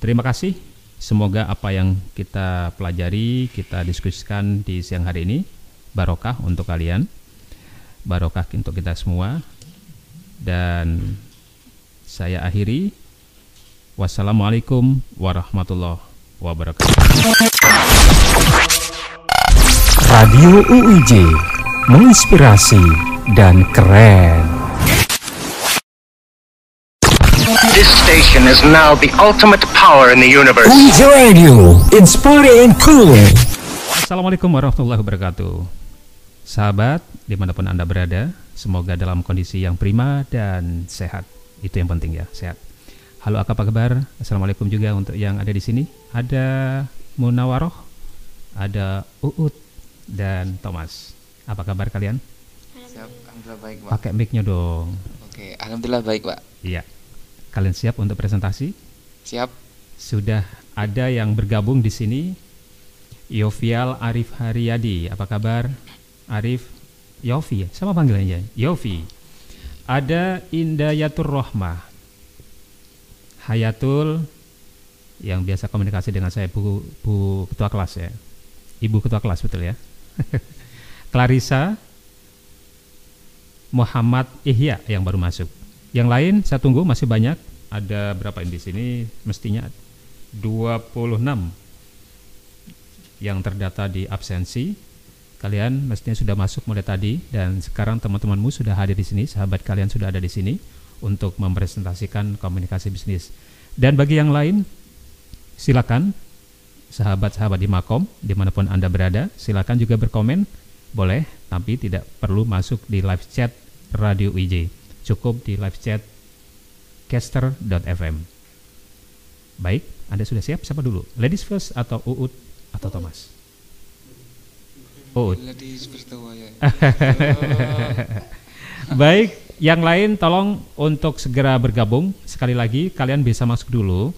Terima kasih. Semoga apa yang kita pelajari, kita diskusikan di siang hari ini barokah untuk kalian, barokah untuk kita semua. Dan saya akhiri. Wassalamualaikum warahmatullahi wabarakatuh. Radio UIJ menginspirasi dan keren. Station is now the ultimate power in the universe. Radio, inspiring and cool. Assalamualaikum warahmatullahi wabarakatuh. Sahabat, di mana pun Anda berada, semoga dalam kondisi yang prima dan sehat. Itu yang penting ya, sehat. Halo, apa kabar? Assalamualaikum juga untuk yang ada di sini. Ada Munawaroh, ada Uut, dan Thomas. Apa kabar kalian? Siap, alhamdulillah baik, Pak. Pakai mic-nya dong. Oke, alhamdulillah baik, Pak. Iya. Kalian siap untuk presentasi? Siap. Sudah ada yang bergabung di sini. Yovial Arif Haryadi, apa kabar? Arif Yofi, ya? sama panggilannya Yofi. Ada Indayatur Rohmah, Hayatul, yang biasa komunikasi dengan saya Bu, Bu Ketua Kelas ya, Ibu Ketua Kelas betul ya. Clarissa, Muhammad Ihya yang baru masuk. Yang lain saya tunggu masih banyak. Ada berapa di sini? Mestinya 26 yang terdata di absensi. Kalian mestinya sudah masuk mulai tadi dan sekarang teman-temanmu sudah hadir di sini, sahabat kalian sudah ada di sini untuk mempresentasikan komunikasi bisnis. Dan bagi yang lain, silakan sahabat-sahabat di Makom di mana pun anda berada, silakan juga berkomen, boleh, tapi tidak perlu masuk di live chat Radio IJ, cukup di live chat caster.fm. Baik, anda sudah siap? Siapa dulu? Ladies first atau Uut atau Thomas? Uut. Ladies ya. Baik, yang lain tolong untuk segera bergabung. Sekali lagi kalian bisa masuk dulu.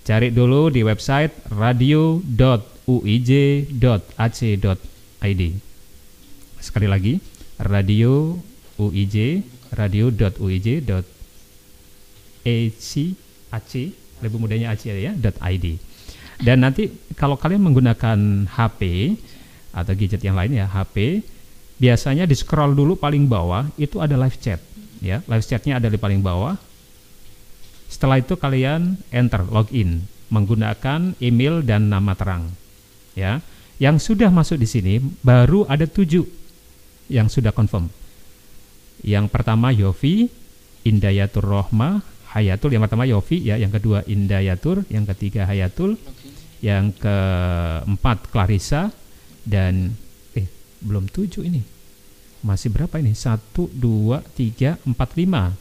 Cari dulu di website radio.uij.ac.id. Sekali lagi, radio uij radio.uij.ac lebih mudahnya ac ya .id. Dan nanti kalau kalian menggunakan HP atau gadget yang lain ya HP biasanya di scroll dulu paling bawah itu ada live chat ya live chatnya ada di paling bawah Setelah itu kalian enter login menggunakan email dan nama terang. Ya, yang sudah masuk di sini baru ada tujuh yang sudah confirm. Yang pertama Yofi, Indayatur Rohmah, Hayatul. Yang pertama Yofi ya, yang kedua Indayatur, yang ketiga Hayatul, yang keempat Clarissa dan eh belum tujuh ini. Masih berapa ini? Satu, dua, tiga, empat, lima.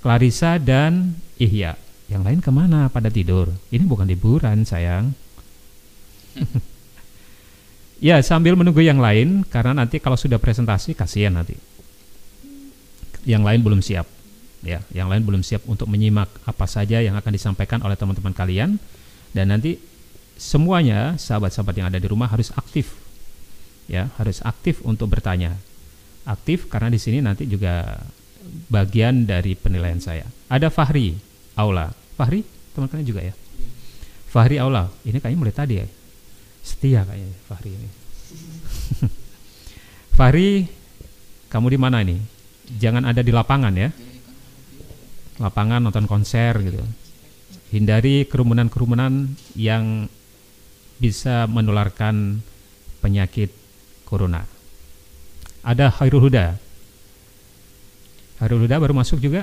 Clarissa dan Ihya. Yang lain ke mana? Pada tidur. Ini bukan liburan, sayang. ya, sambil menunggu yang lain, karena nanti kalau sudah presentasi, kasihan nanti. Yang lain belum siap. Ya, yang lain belum siap untuk menyimak apa saja yang akan disampaikan oleh teman-teman kalian. Dan nanti semuanya, sahabat-sahabat yang ada di rumah harus aktif. Ya, harus aktif untuk bertanya. Aktif karena di sini nanti juga bagian dari penilaian saya. Ada Fahri, Aula. Fahri, teman kalian juga ya? Fahri Aula. Ini kayaknya mulai tadi ya. Setia kayaknya Fahri ini. Fahri, kamu di mana ini? Jangan ada di lapangan ya. Lapangan nonton konser gitu. Hindari kerumunan-kerumunan yang bisa menularkan penyakit corona. Ada Hairul Huda. Hairul Huda baru masuk juga.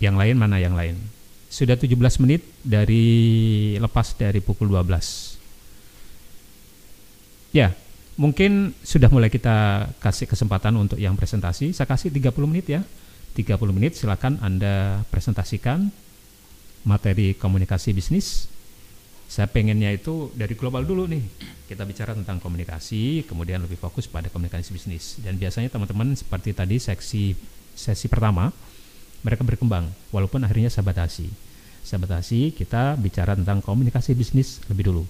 Yang lain mana yang lain? Sudah 17 menit dari lepas dari pukul 12. Ya, mungkin sudah mulai kita kasih kesempatan untuk yang presentasi. Saya kasih 30 menit ya. 30 menit silakan Anda presentasikan materi komunikasi bisnis. Saya pengennya itu dari global dulu nih. Kita bicara tentang komunikasi, kemudian lebih fokus pada komunikasi bisnis. Dan biasanya teman-teman seperti tadi seksi sesi pertama mereka berkembang walaupun akhirnya saya batasi saya batasi kita bicara tentang komunikasi bisnis lebih dulu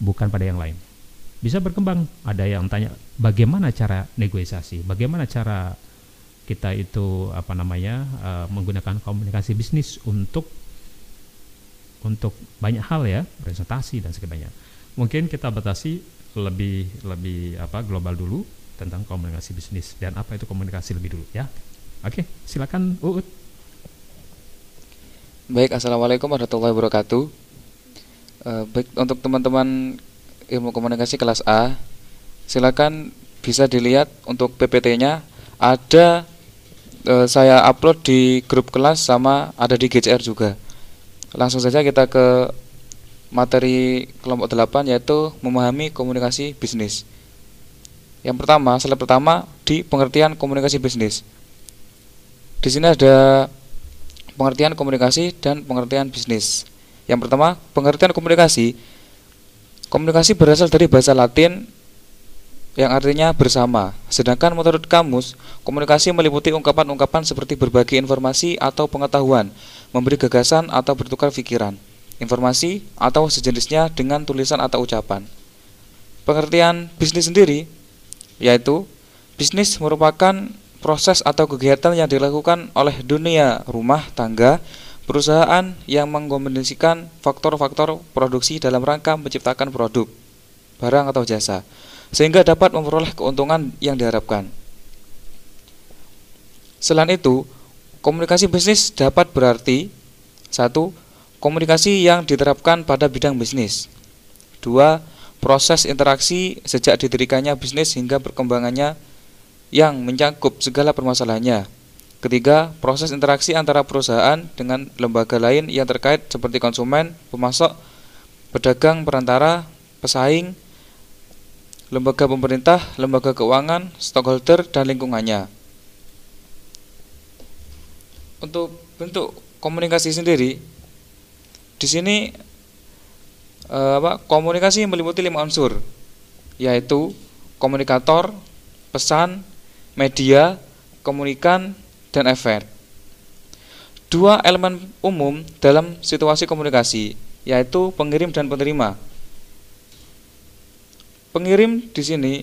bukan pada yang lain bisa berkembang. Ada yang tanya bagaimana cara negosiasi? Bagaimana cara kita itu apa namanya uh, menggunakan komunikasi bisnis untuk untuk banyak hal ya presentasi dan sebagainya. Mungkin kita batasi lebih lebih apa global dulu tentang komunikasi bisnis. Dan apa itu komunikasi lebih dulu ya? Oke silakan Uut. Baik, Assalamualaikum warahmatullahi wabarakatuh. Uh, Baik, untuk teman-teman ilmu komunikasi kelas A Silakan bisa dilihat untuk PPT-nya Ada uh, saya upload di grup kelas sama ada di GCR juga Langsung saja kita ke materi kelompok 8 yaitu memahami komunikasi bisnis Yang pertama, slide pertama di pengertian komunikasi bisnis Di sini ada pengertian komunikasi dan pengertian bisnis. Yang pertama, pengertian komunikasi. Komunikasi berasal dari bahasa Latin yang artinya bersama. Sedangkan menurut kamus, komunikasi meliputi ungkapan-ungkapan seperti berbagi informasi atau pengetahuan, memberi gagasan atau bertukar pikiran, informasi atau sejenisnya dengan tulisan atau ucapan. Pengertian bisnis sendiri yaitu bisnis merupakan proses atau kegiatan yang dilakukan oleh dunia rumah tangga perusahaan yang mengkombinasikan faktor-faktor produksi dalam rangka menciptakan produk, barang atau jasa, sehingga dapat memperoleh keuntungan yang diharapkan. Selain itu, komunikasi bisnis dapat berarti satu, komunikasi yang diterapkan pada bidang bisnis. Dua, proses interaksi sejak didirikannya bisnis hingga perkembangannya yang mencakup segala permasalahannya. Ketiga, proses interaksi antara perusahaan dengan lembaga lain yang terkait seperti konsumen, pemasok, pedagang, perantara, pesaing, lembaga pemerintah, lembaga keuangan, stockholder, dan lingkungannya. Untuk bentuk komunikasi sendiri, di sini eh, komunikasi meliputi lima unsur, yaitu komunikator, pesan, media, komunikan, dan efek. Dua elemen umum dalam situasi komunikasi, yaitu pengirim dan penerima. Pengirim di sini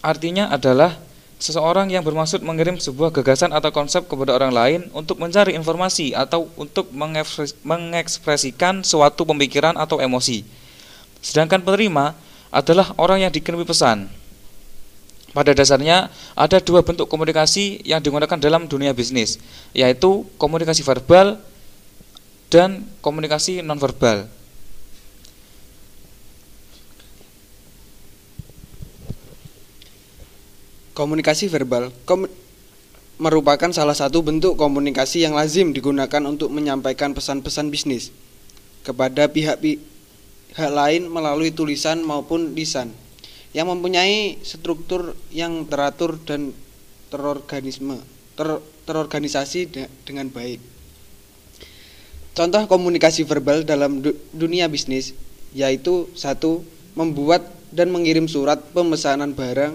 artinya adalah seseorang yang bermaksud mengirim sebuah gagasan atau konsep kepada orang lain untuk mencari informasi atau untuk mengekspresikan suatu pemikiran atau emosi. Sedangkan penerima adalah orang yang dikirimi pesan Pada dasarnya ada dua bentuk komunikasi yang digunakan dalam dunia bisnis, yaitu komunikasi verbal dan komunikasi nonverbal. Komunikasi verbal kom- merupakan salah satu bentuk komunikasi yang lazim digunakan untuk menyampaikan pesan-pesan bisnis kepada pihak-pihak lain melalui tulisan maupun lisan yang mempunyai struktur yang teratur dan terorganisme ter, terorganisasi de- dengan baik. Contoh komunikasi verbal dalam du- dunia bisnis yaitu satu membuat dan mengirim surat pemesanan barang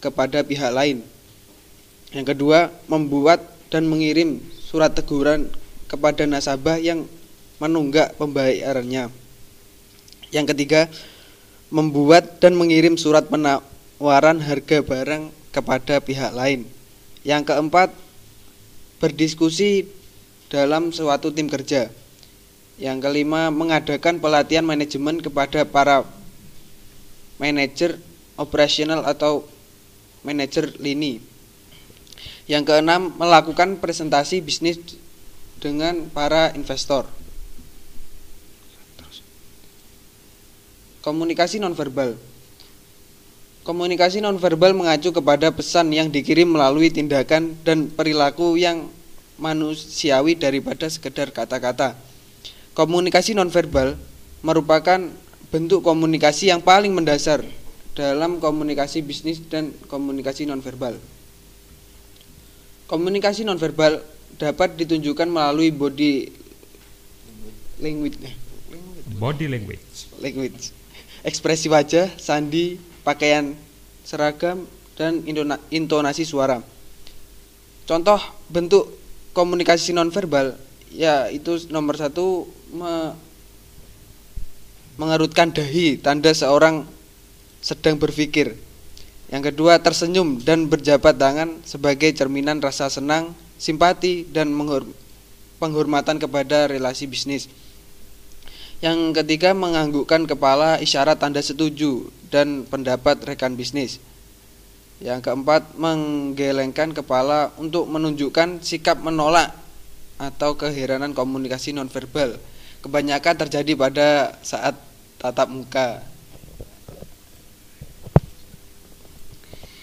kepada pihak lain. Yang kedua, membuat dan mengirim surat teguran kepada nasabah yang menunggak pembayarannya. Yang ketiga, membuat dan mengirim surat penawaran harga barang kepada pihak lain. Yang keempat, berdiskusi dalam suatu tim kerja. Yang kelima, mengadakan pelatihan manajemen kepada para manajer operasional atau manajer lini. Yang keenam, melakukan presentasi bisnis dengan para investor. Komunikasi nonverbal. Komunikasi nonverbal mengacu kepada pesan yang dikirim melalui tindakan dan perilaku yang manusiawi daripada sekedar kata-kata. Komunikasi nonverbal merupakan bentuk komunikasi yang paling mendasar dalam komunikasi bisnis dan komunikasi nonverbal. Komunikasi nonverbal dapat ditunjukkan melalui body language, Body language. language, ekspresi wajah, sandi, pakaian seragam, dan intona- intonasi suara. Contoh bentuk komunikasi nonverbal yaitu nomor satu me- mengerutkan dahi, tanda seorang sedang berpikir. Yang kedua, tersenyum dan berjabat tangan sebagai cerminan rasa senang, simpati, dan penghormatan kepada relasi bisnis. Yang ketiga, menganggukkan kepala isyarat tanda setuju dan pendapat rekan bisnis. Yang keempat, menggelengkan kepala untuk menunjukkan sikap menolak atau keheranan komunikasi nonverbal. Kebanyakan terjadi pada saat tatap muka.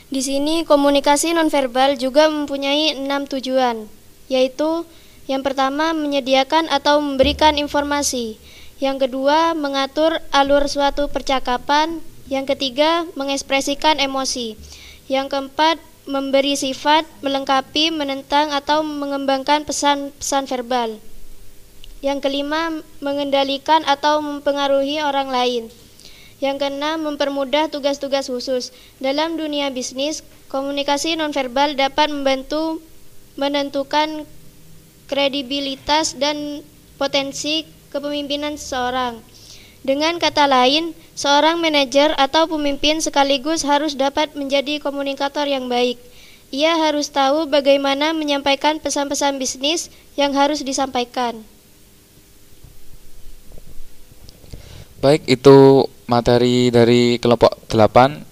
Di sini komunikasi nonverbal juga mempunyai enam tujuan, yaitu yang pertama menyediakan atau memberikan informasi, yang kedua mengatur alur suatu percakapan, yang ketiga mengekspresikan emosi, yang keempat memberi sifat, melengkapi, menentang atau mengembangkan pesan-pesan verbal. Yang kelima mengendalikan atau mempengaruhi orang lain. Yang keenam, mempermudah tugas-tugas khusus. Dalam dunia bisnis, komunikasi nonverbal dapat membantu menentukan kredibilitas dan potensi kepemimpinan seseorang. Dengan kata lain, seorang manajer atau pemimpin sekaligus harus dapat menjadi komunikator yang baik. Ia harus tahu bagaimana menyampaikan pesan-pesan bisnis yang harus disampaikan. Baik, itu materi dari kelompok 8.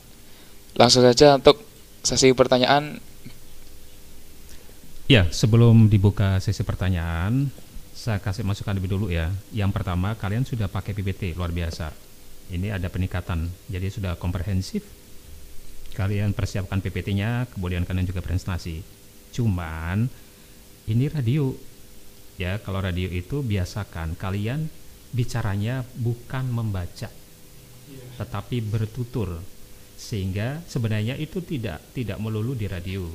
Langsung saja untuk sesi pertanyaan. Ya, sebelum dibuka sesi pertanyaan, saya kasih masukan lebih dulu ya. Yang pertama, kalian sudah pakai PPT, luar biasa. Ini ada peningkatan, jadi sudah komprehensif. Kalian persiapkan PPT-nya, kemudian kalian juga presentasi. Cuman ini radio. Ya, kalau radio itu biasakan kalian bicaranya bukan membaca, tetapi bertutur. Sehingga sebenarnya itu tidak tidak melulu di radio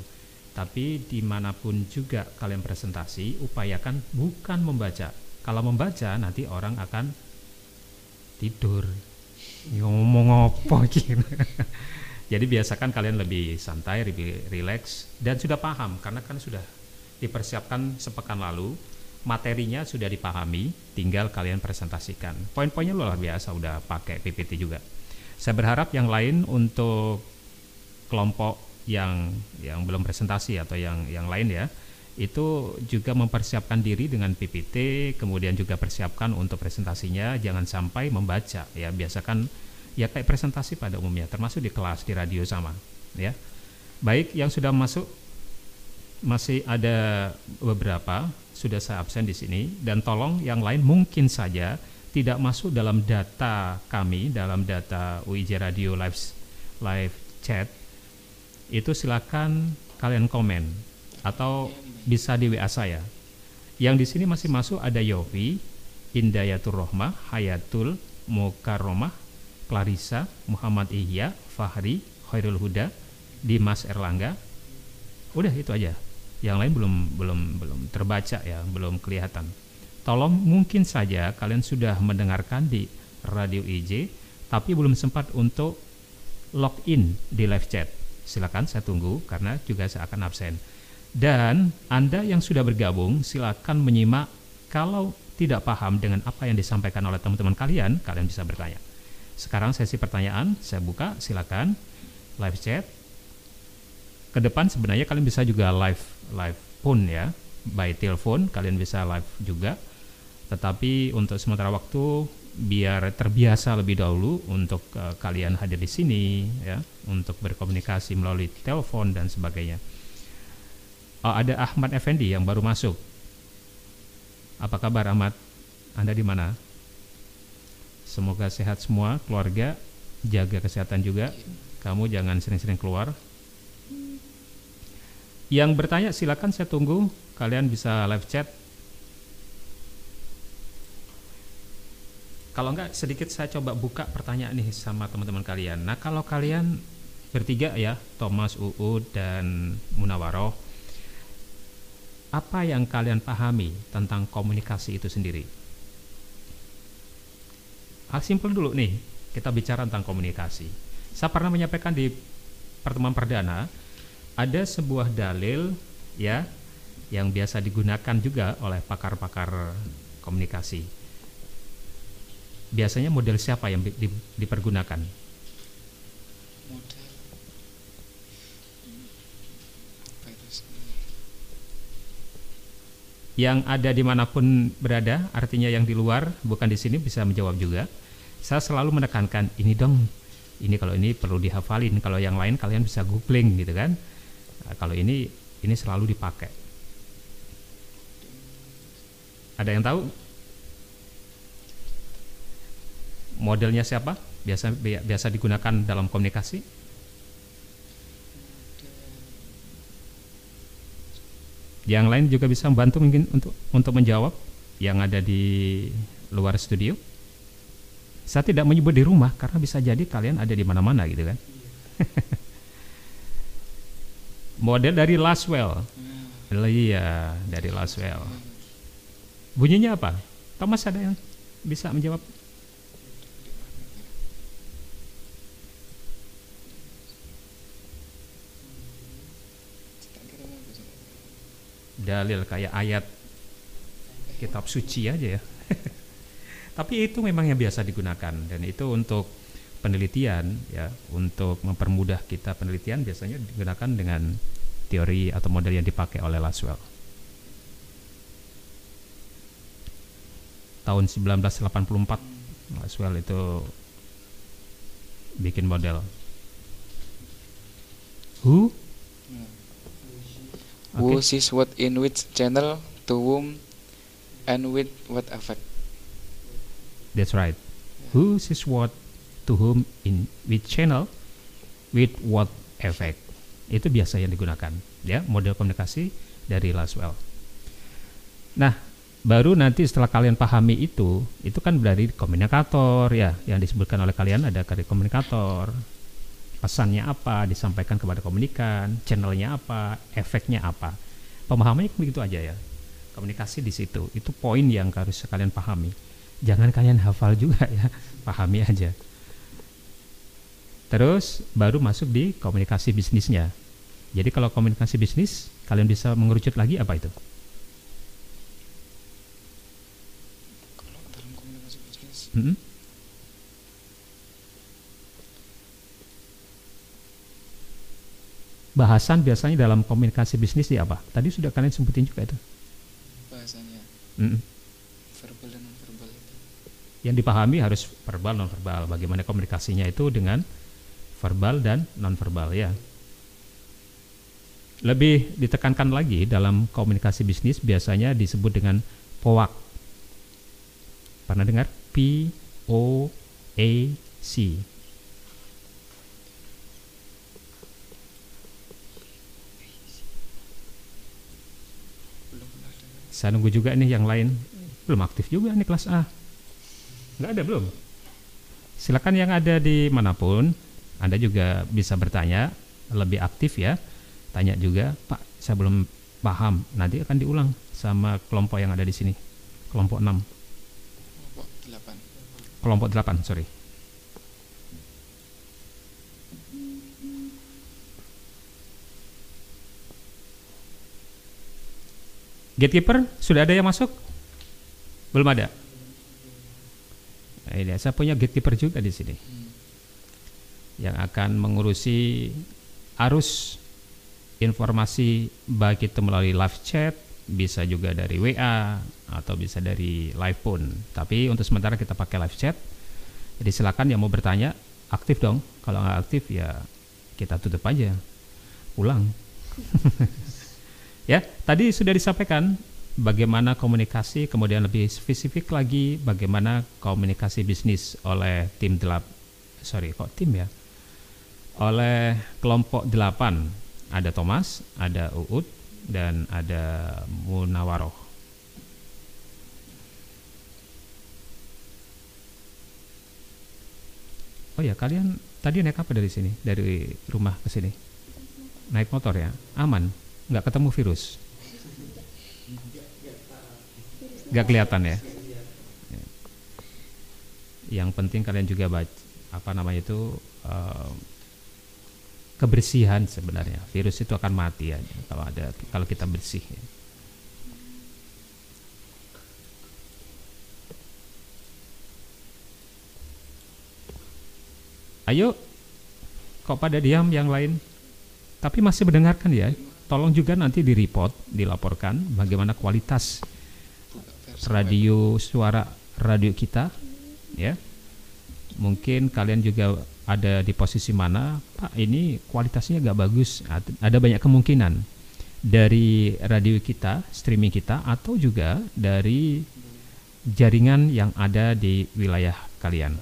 tapi di mana pun juga kalian presentasi upayakan bukan membaca. Kalau membaca nanti orang akan tidur. Ngomong apa gitu jadi biasakan kalian lebih santai lebih rileks dan sudah paham. Karena kan sudah dipersiapkan sepekan lalu materinya sudah dipahami tinggal kalian presentasikan. Poin-poinnya luar biasa udah pakai PPT juga. Saya berharap yang lain untuk kelompok yang yang belum presentasi atau yang yang lain ya itu juga mempersiapkan diri dengan PPT kemudian juga persiapkan untuk presentasinya jangan sampai membaca ya biasakan ya kayak presentasi pada umumnya termasuk di kelas di radio sama ya. Baik, yang sudah masuk masih ada beberapa sudah saya absen di sini dan tolong yang lain mungkin saja tidak masuk dalam data kami dalam data UIJ Radio live live chat itu silakan kalian komen atau bisa di WA saya. Yang di sini masih masuk ada Yofi, Indayatul Rohmah, Hayatul, Mukarromah, Clarissa, Muhammad Ihya, Fahri, Khairul Huda, Dimas Erlangga. Udah itu aja. Yang lain belum belum belum terbaca ya, belum kelihatan. Tolong mungkin saja kalian sudah mendengarkan di Radio IJ tapi belum sempat untuk login di live chat. Silakan saya tunggu karena juga saya akan absen. Dan Anda yang sudah bergabung silakan menyimak kalau tidak paham dengan apa yang disampaikan oleh teman-teman kalian, kalian bisa bertanya. Sekarang sesi pertanyaan saya buka, silakan live chat. Ke depan sebenarnya kalian bisa juga live live phone ya, by telepon kalian bisa live juga. Tetapi untuk sementara waktu biar terbiasa lebih dahulu untuk uh, kalian hadir di sini ya, untuk berkomunikasi melalui telepon dan sebagainya. Oh, ada Ahmad Effendi yang baru masuk. Apa kabar Ahmad? Anda di mana? Semoga sehat semua, keluarga, jaga kesehatan juga. Kamu jangan sering-sering keluar. Yang bertanya silakan saya tunggu. Kalian bisa live chat. Kalau enggak sedikit saya coba buka pertanyaan nih sama teman-teman kalian. Nah, kalau kalian bertiga ya, Thomas, Uu dan Munawaroh, apa yang kalian pahami tentang komunikasi itu sendiri? Hal simpel dulu nih, kita bicara tentang komunikasi. Saya pernah menyampaikan di pertemuan perdana, ada sebuah dalil ya yang biasa digunakan juga oleh pakar-pakar komunikasi. Biasanya model siapa yang di- di- dipergunakan? model yang ada di mana pun berada, artinya yang di luar bukan di sini bisa menjawab juga. Saya selalu menekankan ini dong, ini kalau ini perlu dihafalin, kalau yang lain kalian bisa googling gitu kan. Nah, kalau ini ini selalu dipakai. Ada yang tahu? Modelnya siapa? Biasa bi- biasa digunakan dalam komunikasi? Yang lain juga bisa membantu mungkin untuk untuk menjawab yang ada di luar studio. Saya tidak menyebut di rumah karena bisa jadi kalian ada di mana-mana gitu kan. Model dari Laswell. Iya, dari Laswell. Bunyinya apa? Thomas ada yang bisa menjawab? Dalil kayak ayat kitab suci aja ya. Tapi itu memang yang biasa digunakan dan itu untuk penelitian ya, untuk mempermudah kita penelitian biasanya digunakan dengan teori atau model yang dipakai oleh Laswell. Tahun 1984 Laswell itu bikin model. Who? Who Oke. sees what in which channel to whom and with what effect That's right. Who says what to whom in which channel with what effect. Itu biasa yang digunakan ya model komunikasi dari Laswell. Nah, baru nanti setelah kalian pahami itu, itu kan dari komunikator ya yang disebutkan oleh kalian ada dari komunikator. Pesannya apa, disampaikan kepada komunikan, channelnya apa, efeknya apa. Pemahamannya begitu aja ya. Komunikasi di situ, itu poin yang harus kalian pahami jangan kalian hafal juga ya pahami aja terus baru masuk di komunikasi bisnisnya jadi kalau komunikasi bisnis kalian bisa mengerucut lagi apa itu kalau dalam komunikasi bisnis Mm-mm. Bahasan biasanya dalam komunikasi bisnis di apa tadi sudah kalian sebutin juga itu bahasanya Mm-mm. verbal dan non verbal itu yang dipahami harus verbal non verbal bagaimana komunikasinya itu dengan verbal dan non verbal ya Lebih ditekankan lagi dalam komunikasi bisnis biasanya disebut dengan POAC. Pernah dengar? P O A C. Saya nunggu juga nih yang lain. Belum aktif juga nih kelas A. Nggak ada belum? Silakan yang ada di mana pun, Anda juga bisa bertanya, lebih aktif ya. Tanya juga, Pak, saya belum paham. Nanti akan diulang sama kelompok yang ada di sini. Kelompok 6. Kelompok 8. Kelompok 8, sorry. Gatekeeper, sudah ada yang masuk? Belum ada? Nah, ini saya punya gatekeeper juga di sini. Yang akan mengurusi arus informasi baik itu melalui live chat, bisa juga dari WA atau bisa dari live phone. Tapi untuk sementara kita pakai live chat. Jadi silakan yang mau bertanya aktif dong. Kalau nggak aktif ya kita tutup aja, pulang. ya, tadi sudah disampaikan bagaimana komunikasi, kemudian lebih spesifik lagi bagaimana komunikasi bisnis oleh tim delap, sorry kok tim ya, oleh kelompok delapan ada Thomas, ada Uut, dan ada Munawaroh. Oh ya, kalian tadi naik apa dari sini? Dari rumah ke sini? Naik motor ya? Aman? Nggak ketemu virus? Nggak kelihatan ya? Yang penting kalian juga baca apa namanya itu uh, kebersihan sebenarnya. Virus itu akan mati ya kalau ada kalau kita bersih. Ya. Ayo, kok pada diam yang lain? Tapi masih mendengarkan ya. Tolong juga nanti di report, dilaporkan bagaimana kualitas radio suara radio kita, ya. Mungkin kalian juga ada di posisi mana, Pak? Ini kualitasnya gak bagus. Ada banyak kemungkinan dari radio kita, streaming kita, atau juga dari jaringan yang ada di wilayah kalian.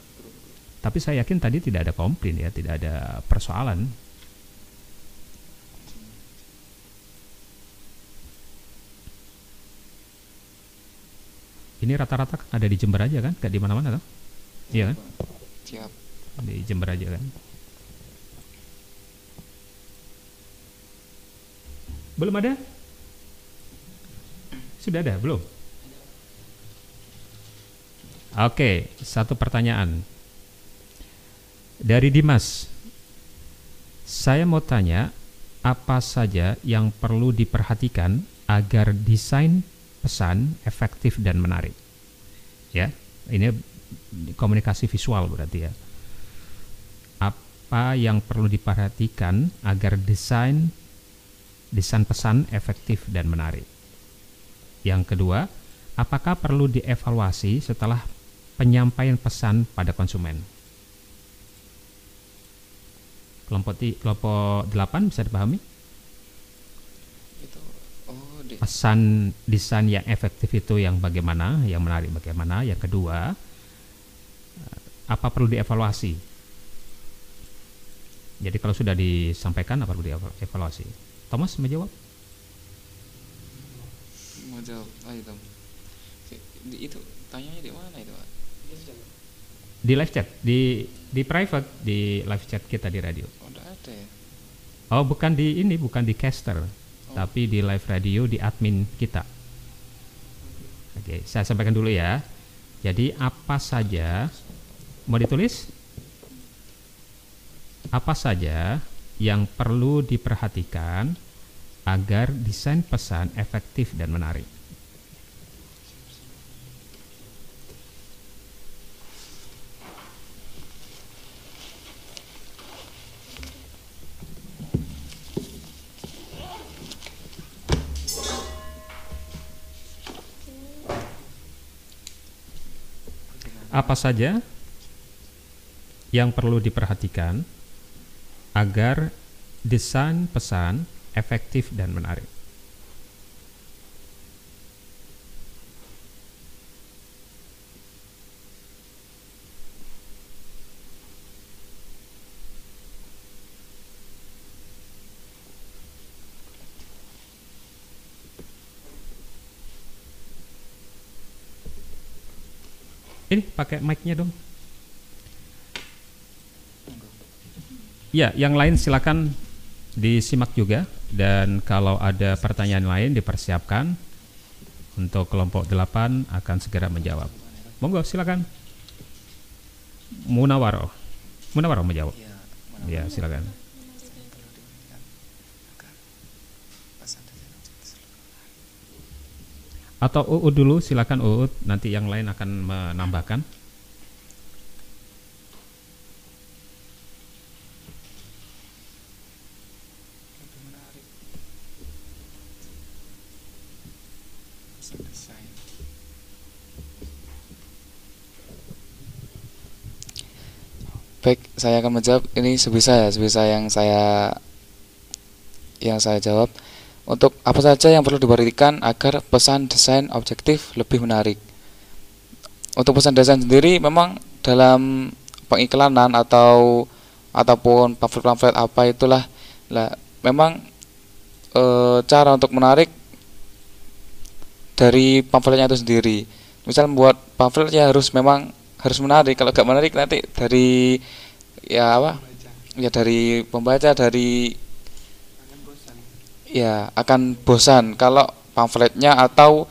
Tapi saya yakin tadi tidak ada komplain ya, tidak ada persoalan. Ini rata-rata ada di Jember aja kan, gak di mana-mana kan? Iya kan? Siap. Di Jember aja kan? Belum ada? Sudah ada, belum? Oke, satu pertanyaan dari Dimas. Saya mau tanya, apa saja yang perlu diperhatikan agar desain pesan efektif dan menarik? Ya, ini komunikasi visual berarti ya. Apa yang perlu diperhatikan agar desain desain pesan efektif dan menarik? Yang kedua, apakah perlu dievaluasi setelah penyampaian pesan pada konsumen? kelompok kelompok 8 bisa dipahami pesan desain yang efektif itu yang bagaimana yang menarik bagaimana. Yang kedua apa perlu dievaluasi? Jadi kalau sudah disampaikan apa perlu dievaluasi? Thomas menjawab mau jawab. Ayo, Tom. Di, itu tanyanya di mana itu, di live chat. Di di private di live chat kita di radio. Oh, ada ya. oh bukan di ini bukan di caster tapi di live radio di admin kita. Oke saya sampaikan dulu ya. Jadi apa saja? Mau ditulis? Apa saja yang perlu diperhatikan agar desain pesan efektif dan menarik apa saja yang perlu diperhatikan agar desain pesan efektif dan menarik. Ini pakai mic-nya dong. Ya, yang lain silakan disimak juga dan kalau ada pertanyaan lain dipersiapkan untuk kelompok 8 akan segera menjawab. Monggo silakan. Munawaro. Munawaro menjawab. Ya, silakan. Atau UU dulu silakan UU nanti yang lain akan menambahkan. Baik, saya akan menjawab ini sebisa ya, sebisa yang saya yang saya jawab. Untuk apa saja yang perlu diperhatikan agar pesan desain objektif lebih menarik. Untuk pesan desain sendiri memang dalam pengiklanan atau ataupun pamflet-pamflet apa itulah lah memang e, cara untuk menarik dari pamfletnya itu sendiri. Misal membuat pamfletnya harus memang harus menarik. Kalau gak menarik nanti dari ya apa? Ya dari pembaca dari ya akan bosan kalau pamfletnya atau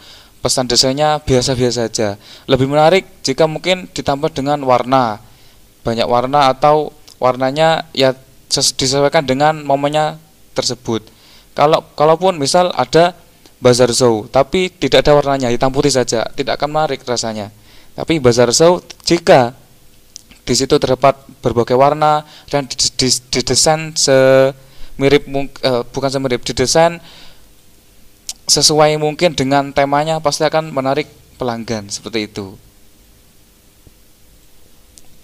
pesan desainnya biasa-biasa saja. Lebih menarik jika mungkin ditambah dengan warna. Banyak warna atau warnanya ya ses- disesuaikan dengan momennya tersebut. Kalau kalaupun misal ada bazar show tapi tidak ada warnanya, hitam putih saja, tidak akan menarik rasanya. Tapi bazar show jika di situ terdapat berbagai warna dan didesain semirip mung- eh, bukan semirip didesain sesuai mungkin dengan temanya pasti akan menarik pelanggan seperti itu.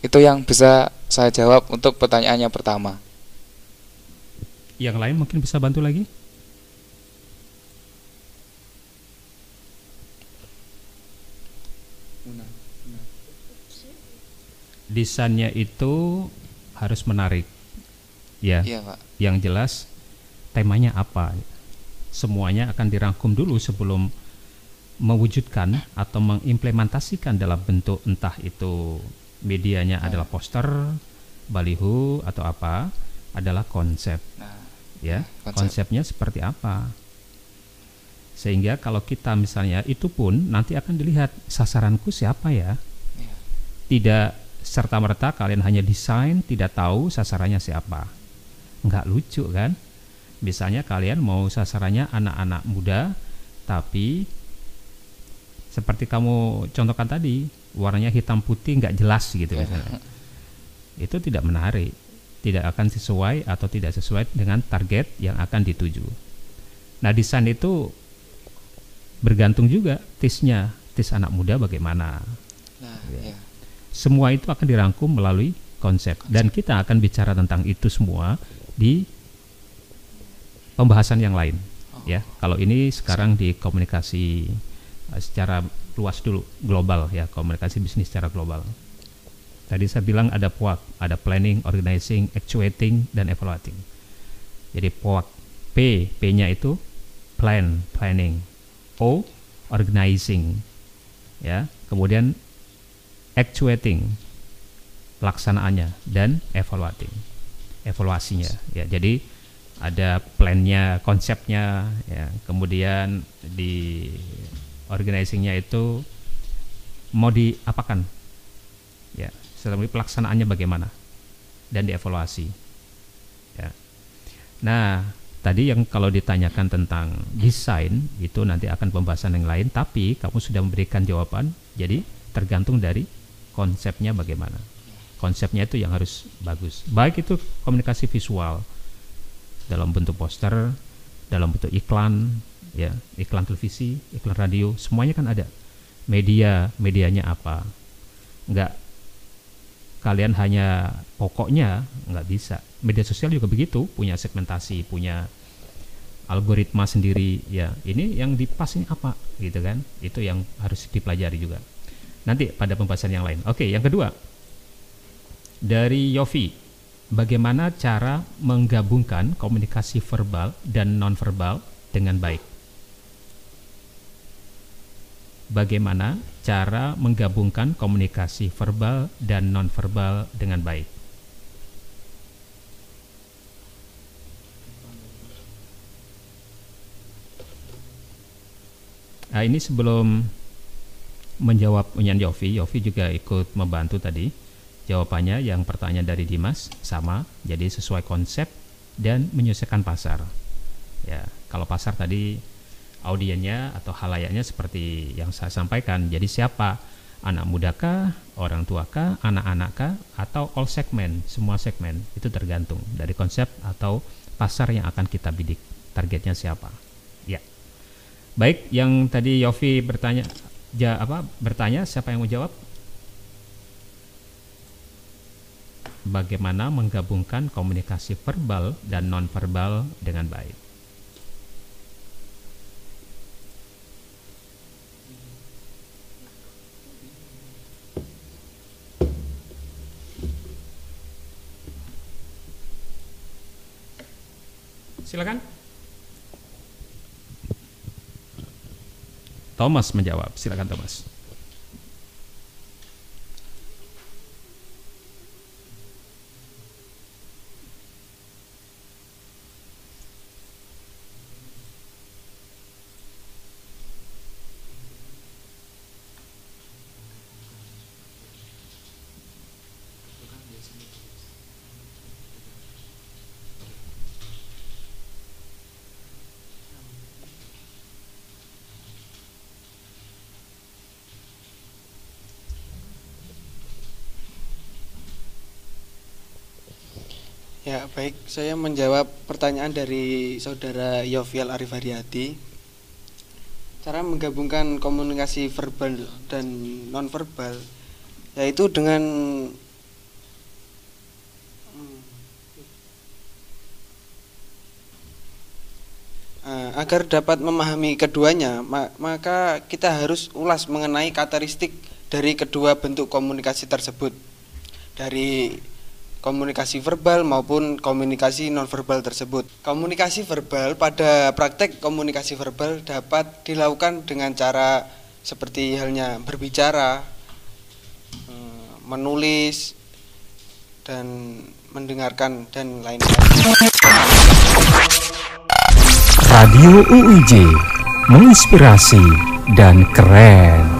Itu yang bisa saya jawab untuk pertanyaannya pertama. Yang lain mungkin bisa bantu lagi? Desainnya itu harus menarik. Ya. Iya, Pak. Yang jelas temanya apa. Semuanya akan dirangkum dulu sebelum mewujudkan atau mengimplementasikan dalam bentuk entah itu medianya adalah poster, baliho atau apa adalah konsep Nah, ya Konsep. konsepnya seperti apa sehingga kalau kita misalnya itu pun nanti akan dilihat sasaranku siapa ya iya. tidak serta merta kalian hanya desain tidak tahu sasarannya siapa nggak lucu kan? Misalnya kalian mau sasarannya anak-anak muda tapi seperti kamu contohkan tadi warnanya hitam putih nggak jelas gitu Iya. misalnya. Itu tidak menarik tidak akan sesuai atau tidak sesuai dengan target yang akan dituju. Nah desain itu bergantung juga tisnya tis anak muda bagaimana. Nah, iya. semua itu akan dirangkum melalui konsep. Dan kita akan bicara tentang itu semua di pembahasan yang lain ya. Kalau ini sekarang di komunikasi eh, secara luas dulu global ya komunikasi bisnis secara global. Tadi saya bilang ada POAK ada planning organizing actuating dan evaluating. Jadi POAK P P nya itu plan planning. O organizing ya. Kemudian actuating pelaksanaannya dan evaluating evaluasinya. Ya jadi ada plannya konsepnya ya. Kemudian di organizingnya itu mau diapakan? Ya setelah pelaksanaannya bagaimana? Dan dievaluasi. Ya. Nah tadi yang kalau ditanyakan tentang desain itu nanti akan pembahasan yang lain tapi kamu sudah memberikan jawaban jadi tergantung dari konsepnya bagaimana konsepnya itu yang harus bagus. Baik itu komunikasi visual dalam bentuk poster dalam bentuk iklan ya iklan televisi iklan radio semuanya kan ada. Media medianya apa? Nggak kalian hanya pokoknya nggak bisa. Media sosial juga begitu punya segmentasi punya algoritma sendiri ya. Ini yang di pas ini apa gitu kan? Itu yang harus dipelajari juga. Nanti pada pembahasan yang lain. Oke yang kedua dari Yofi. Bagaimana cara menggabungkan komunikasi verbal dan nonverbal dengan baik? Bagaimana cara menggabungkan komunikasi verbal dan nonverbal dengan baik? Nah, ini sebelum menjawab Unyan Yofi, Yofi juga ikut membantu tadi. Jawabannya yang pertanyaan dari Dimas sama, jadi sesuai konsep dan menyesuaikan pasar. Ya, kalau pasar tadi audiennya atau halayaknya seperti yang saya sampaikan. Jadi siapa? Anak mudakah, orang tuakah, anak-anakkah, atau all segmen, semua segmen itu tergantung dari konsep atau pasar yang akan kita bidik. Targetnya siapa? Ya. Baik, yang tadi Yofi bertanya ja, apa bertanya siapa yang mau jawab? Bagaimana menggabungkan komunikasi verbal dan nonverbal dengan baik? Silakan. Thomas menjawab. Silakan Thomas. Ya, baik. Saya menjawab pertanyaan dari saudara Yofial Arif Haryadi. Cara menggabungkan komunikasi verbal dan nonverbal yaitu dengan Eh, agar dapat memahami keduanya, ma- maka kita harus ulas mengenai karakteristik dari kedua bentuk komunikasi tersebut. Dari komunikasi verbal maupun komunikasi nonverbal tersebut. Komunikasi verbal pada praktek komunikasi verbal dapat dilakukan dengan cara seperti halnya berbicara, eh, menulis, dan mendengarkan dan lain-lain. Radio UIJ menginspirasi dan keren.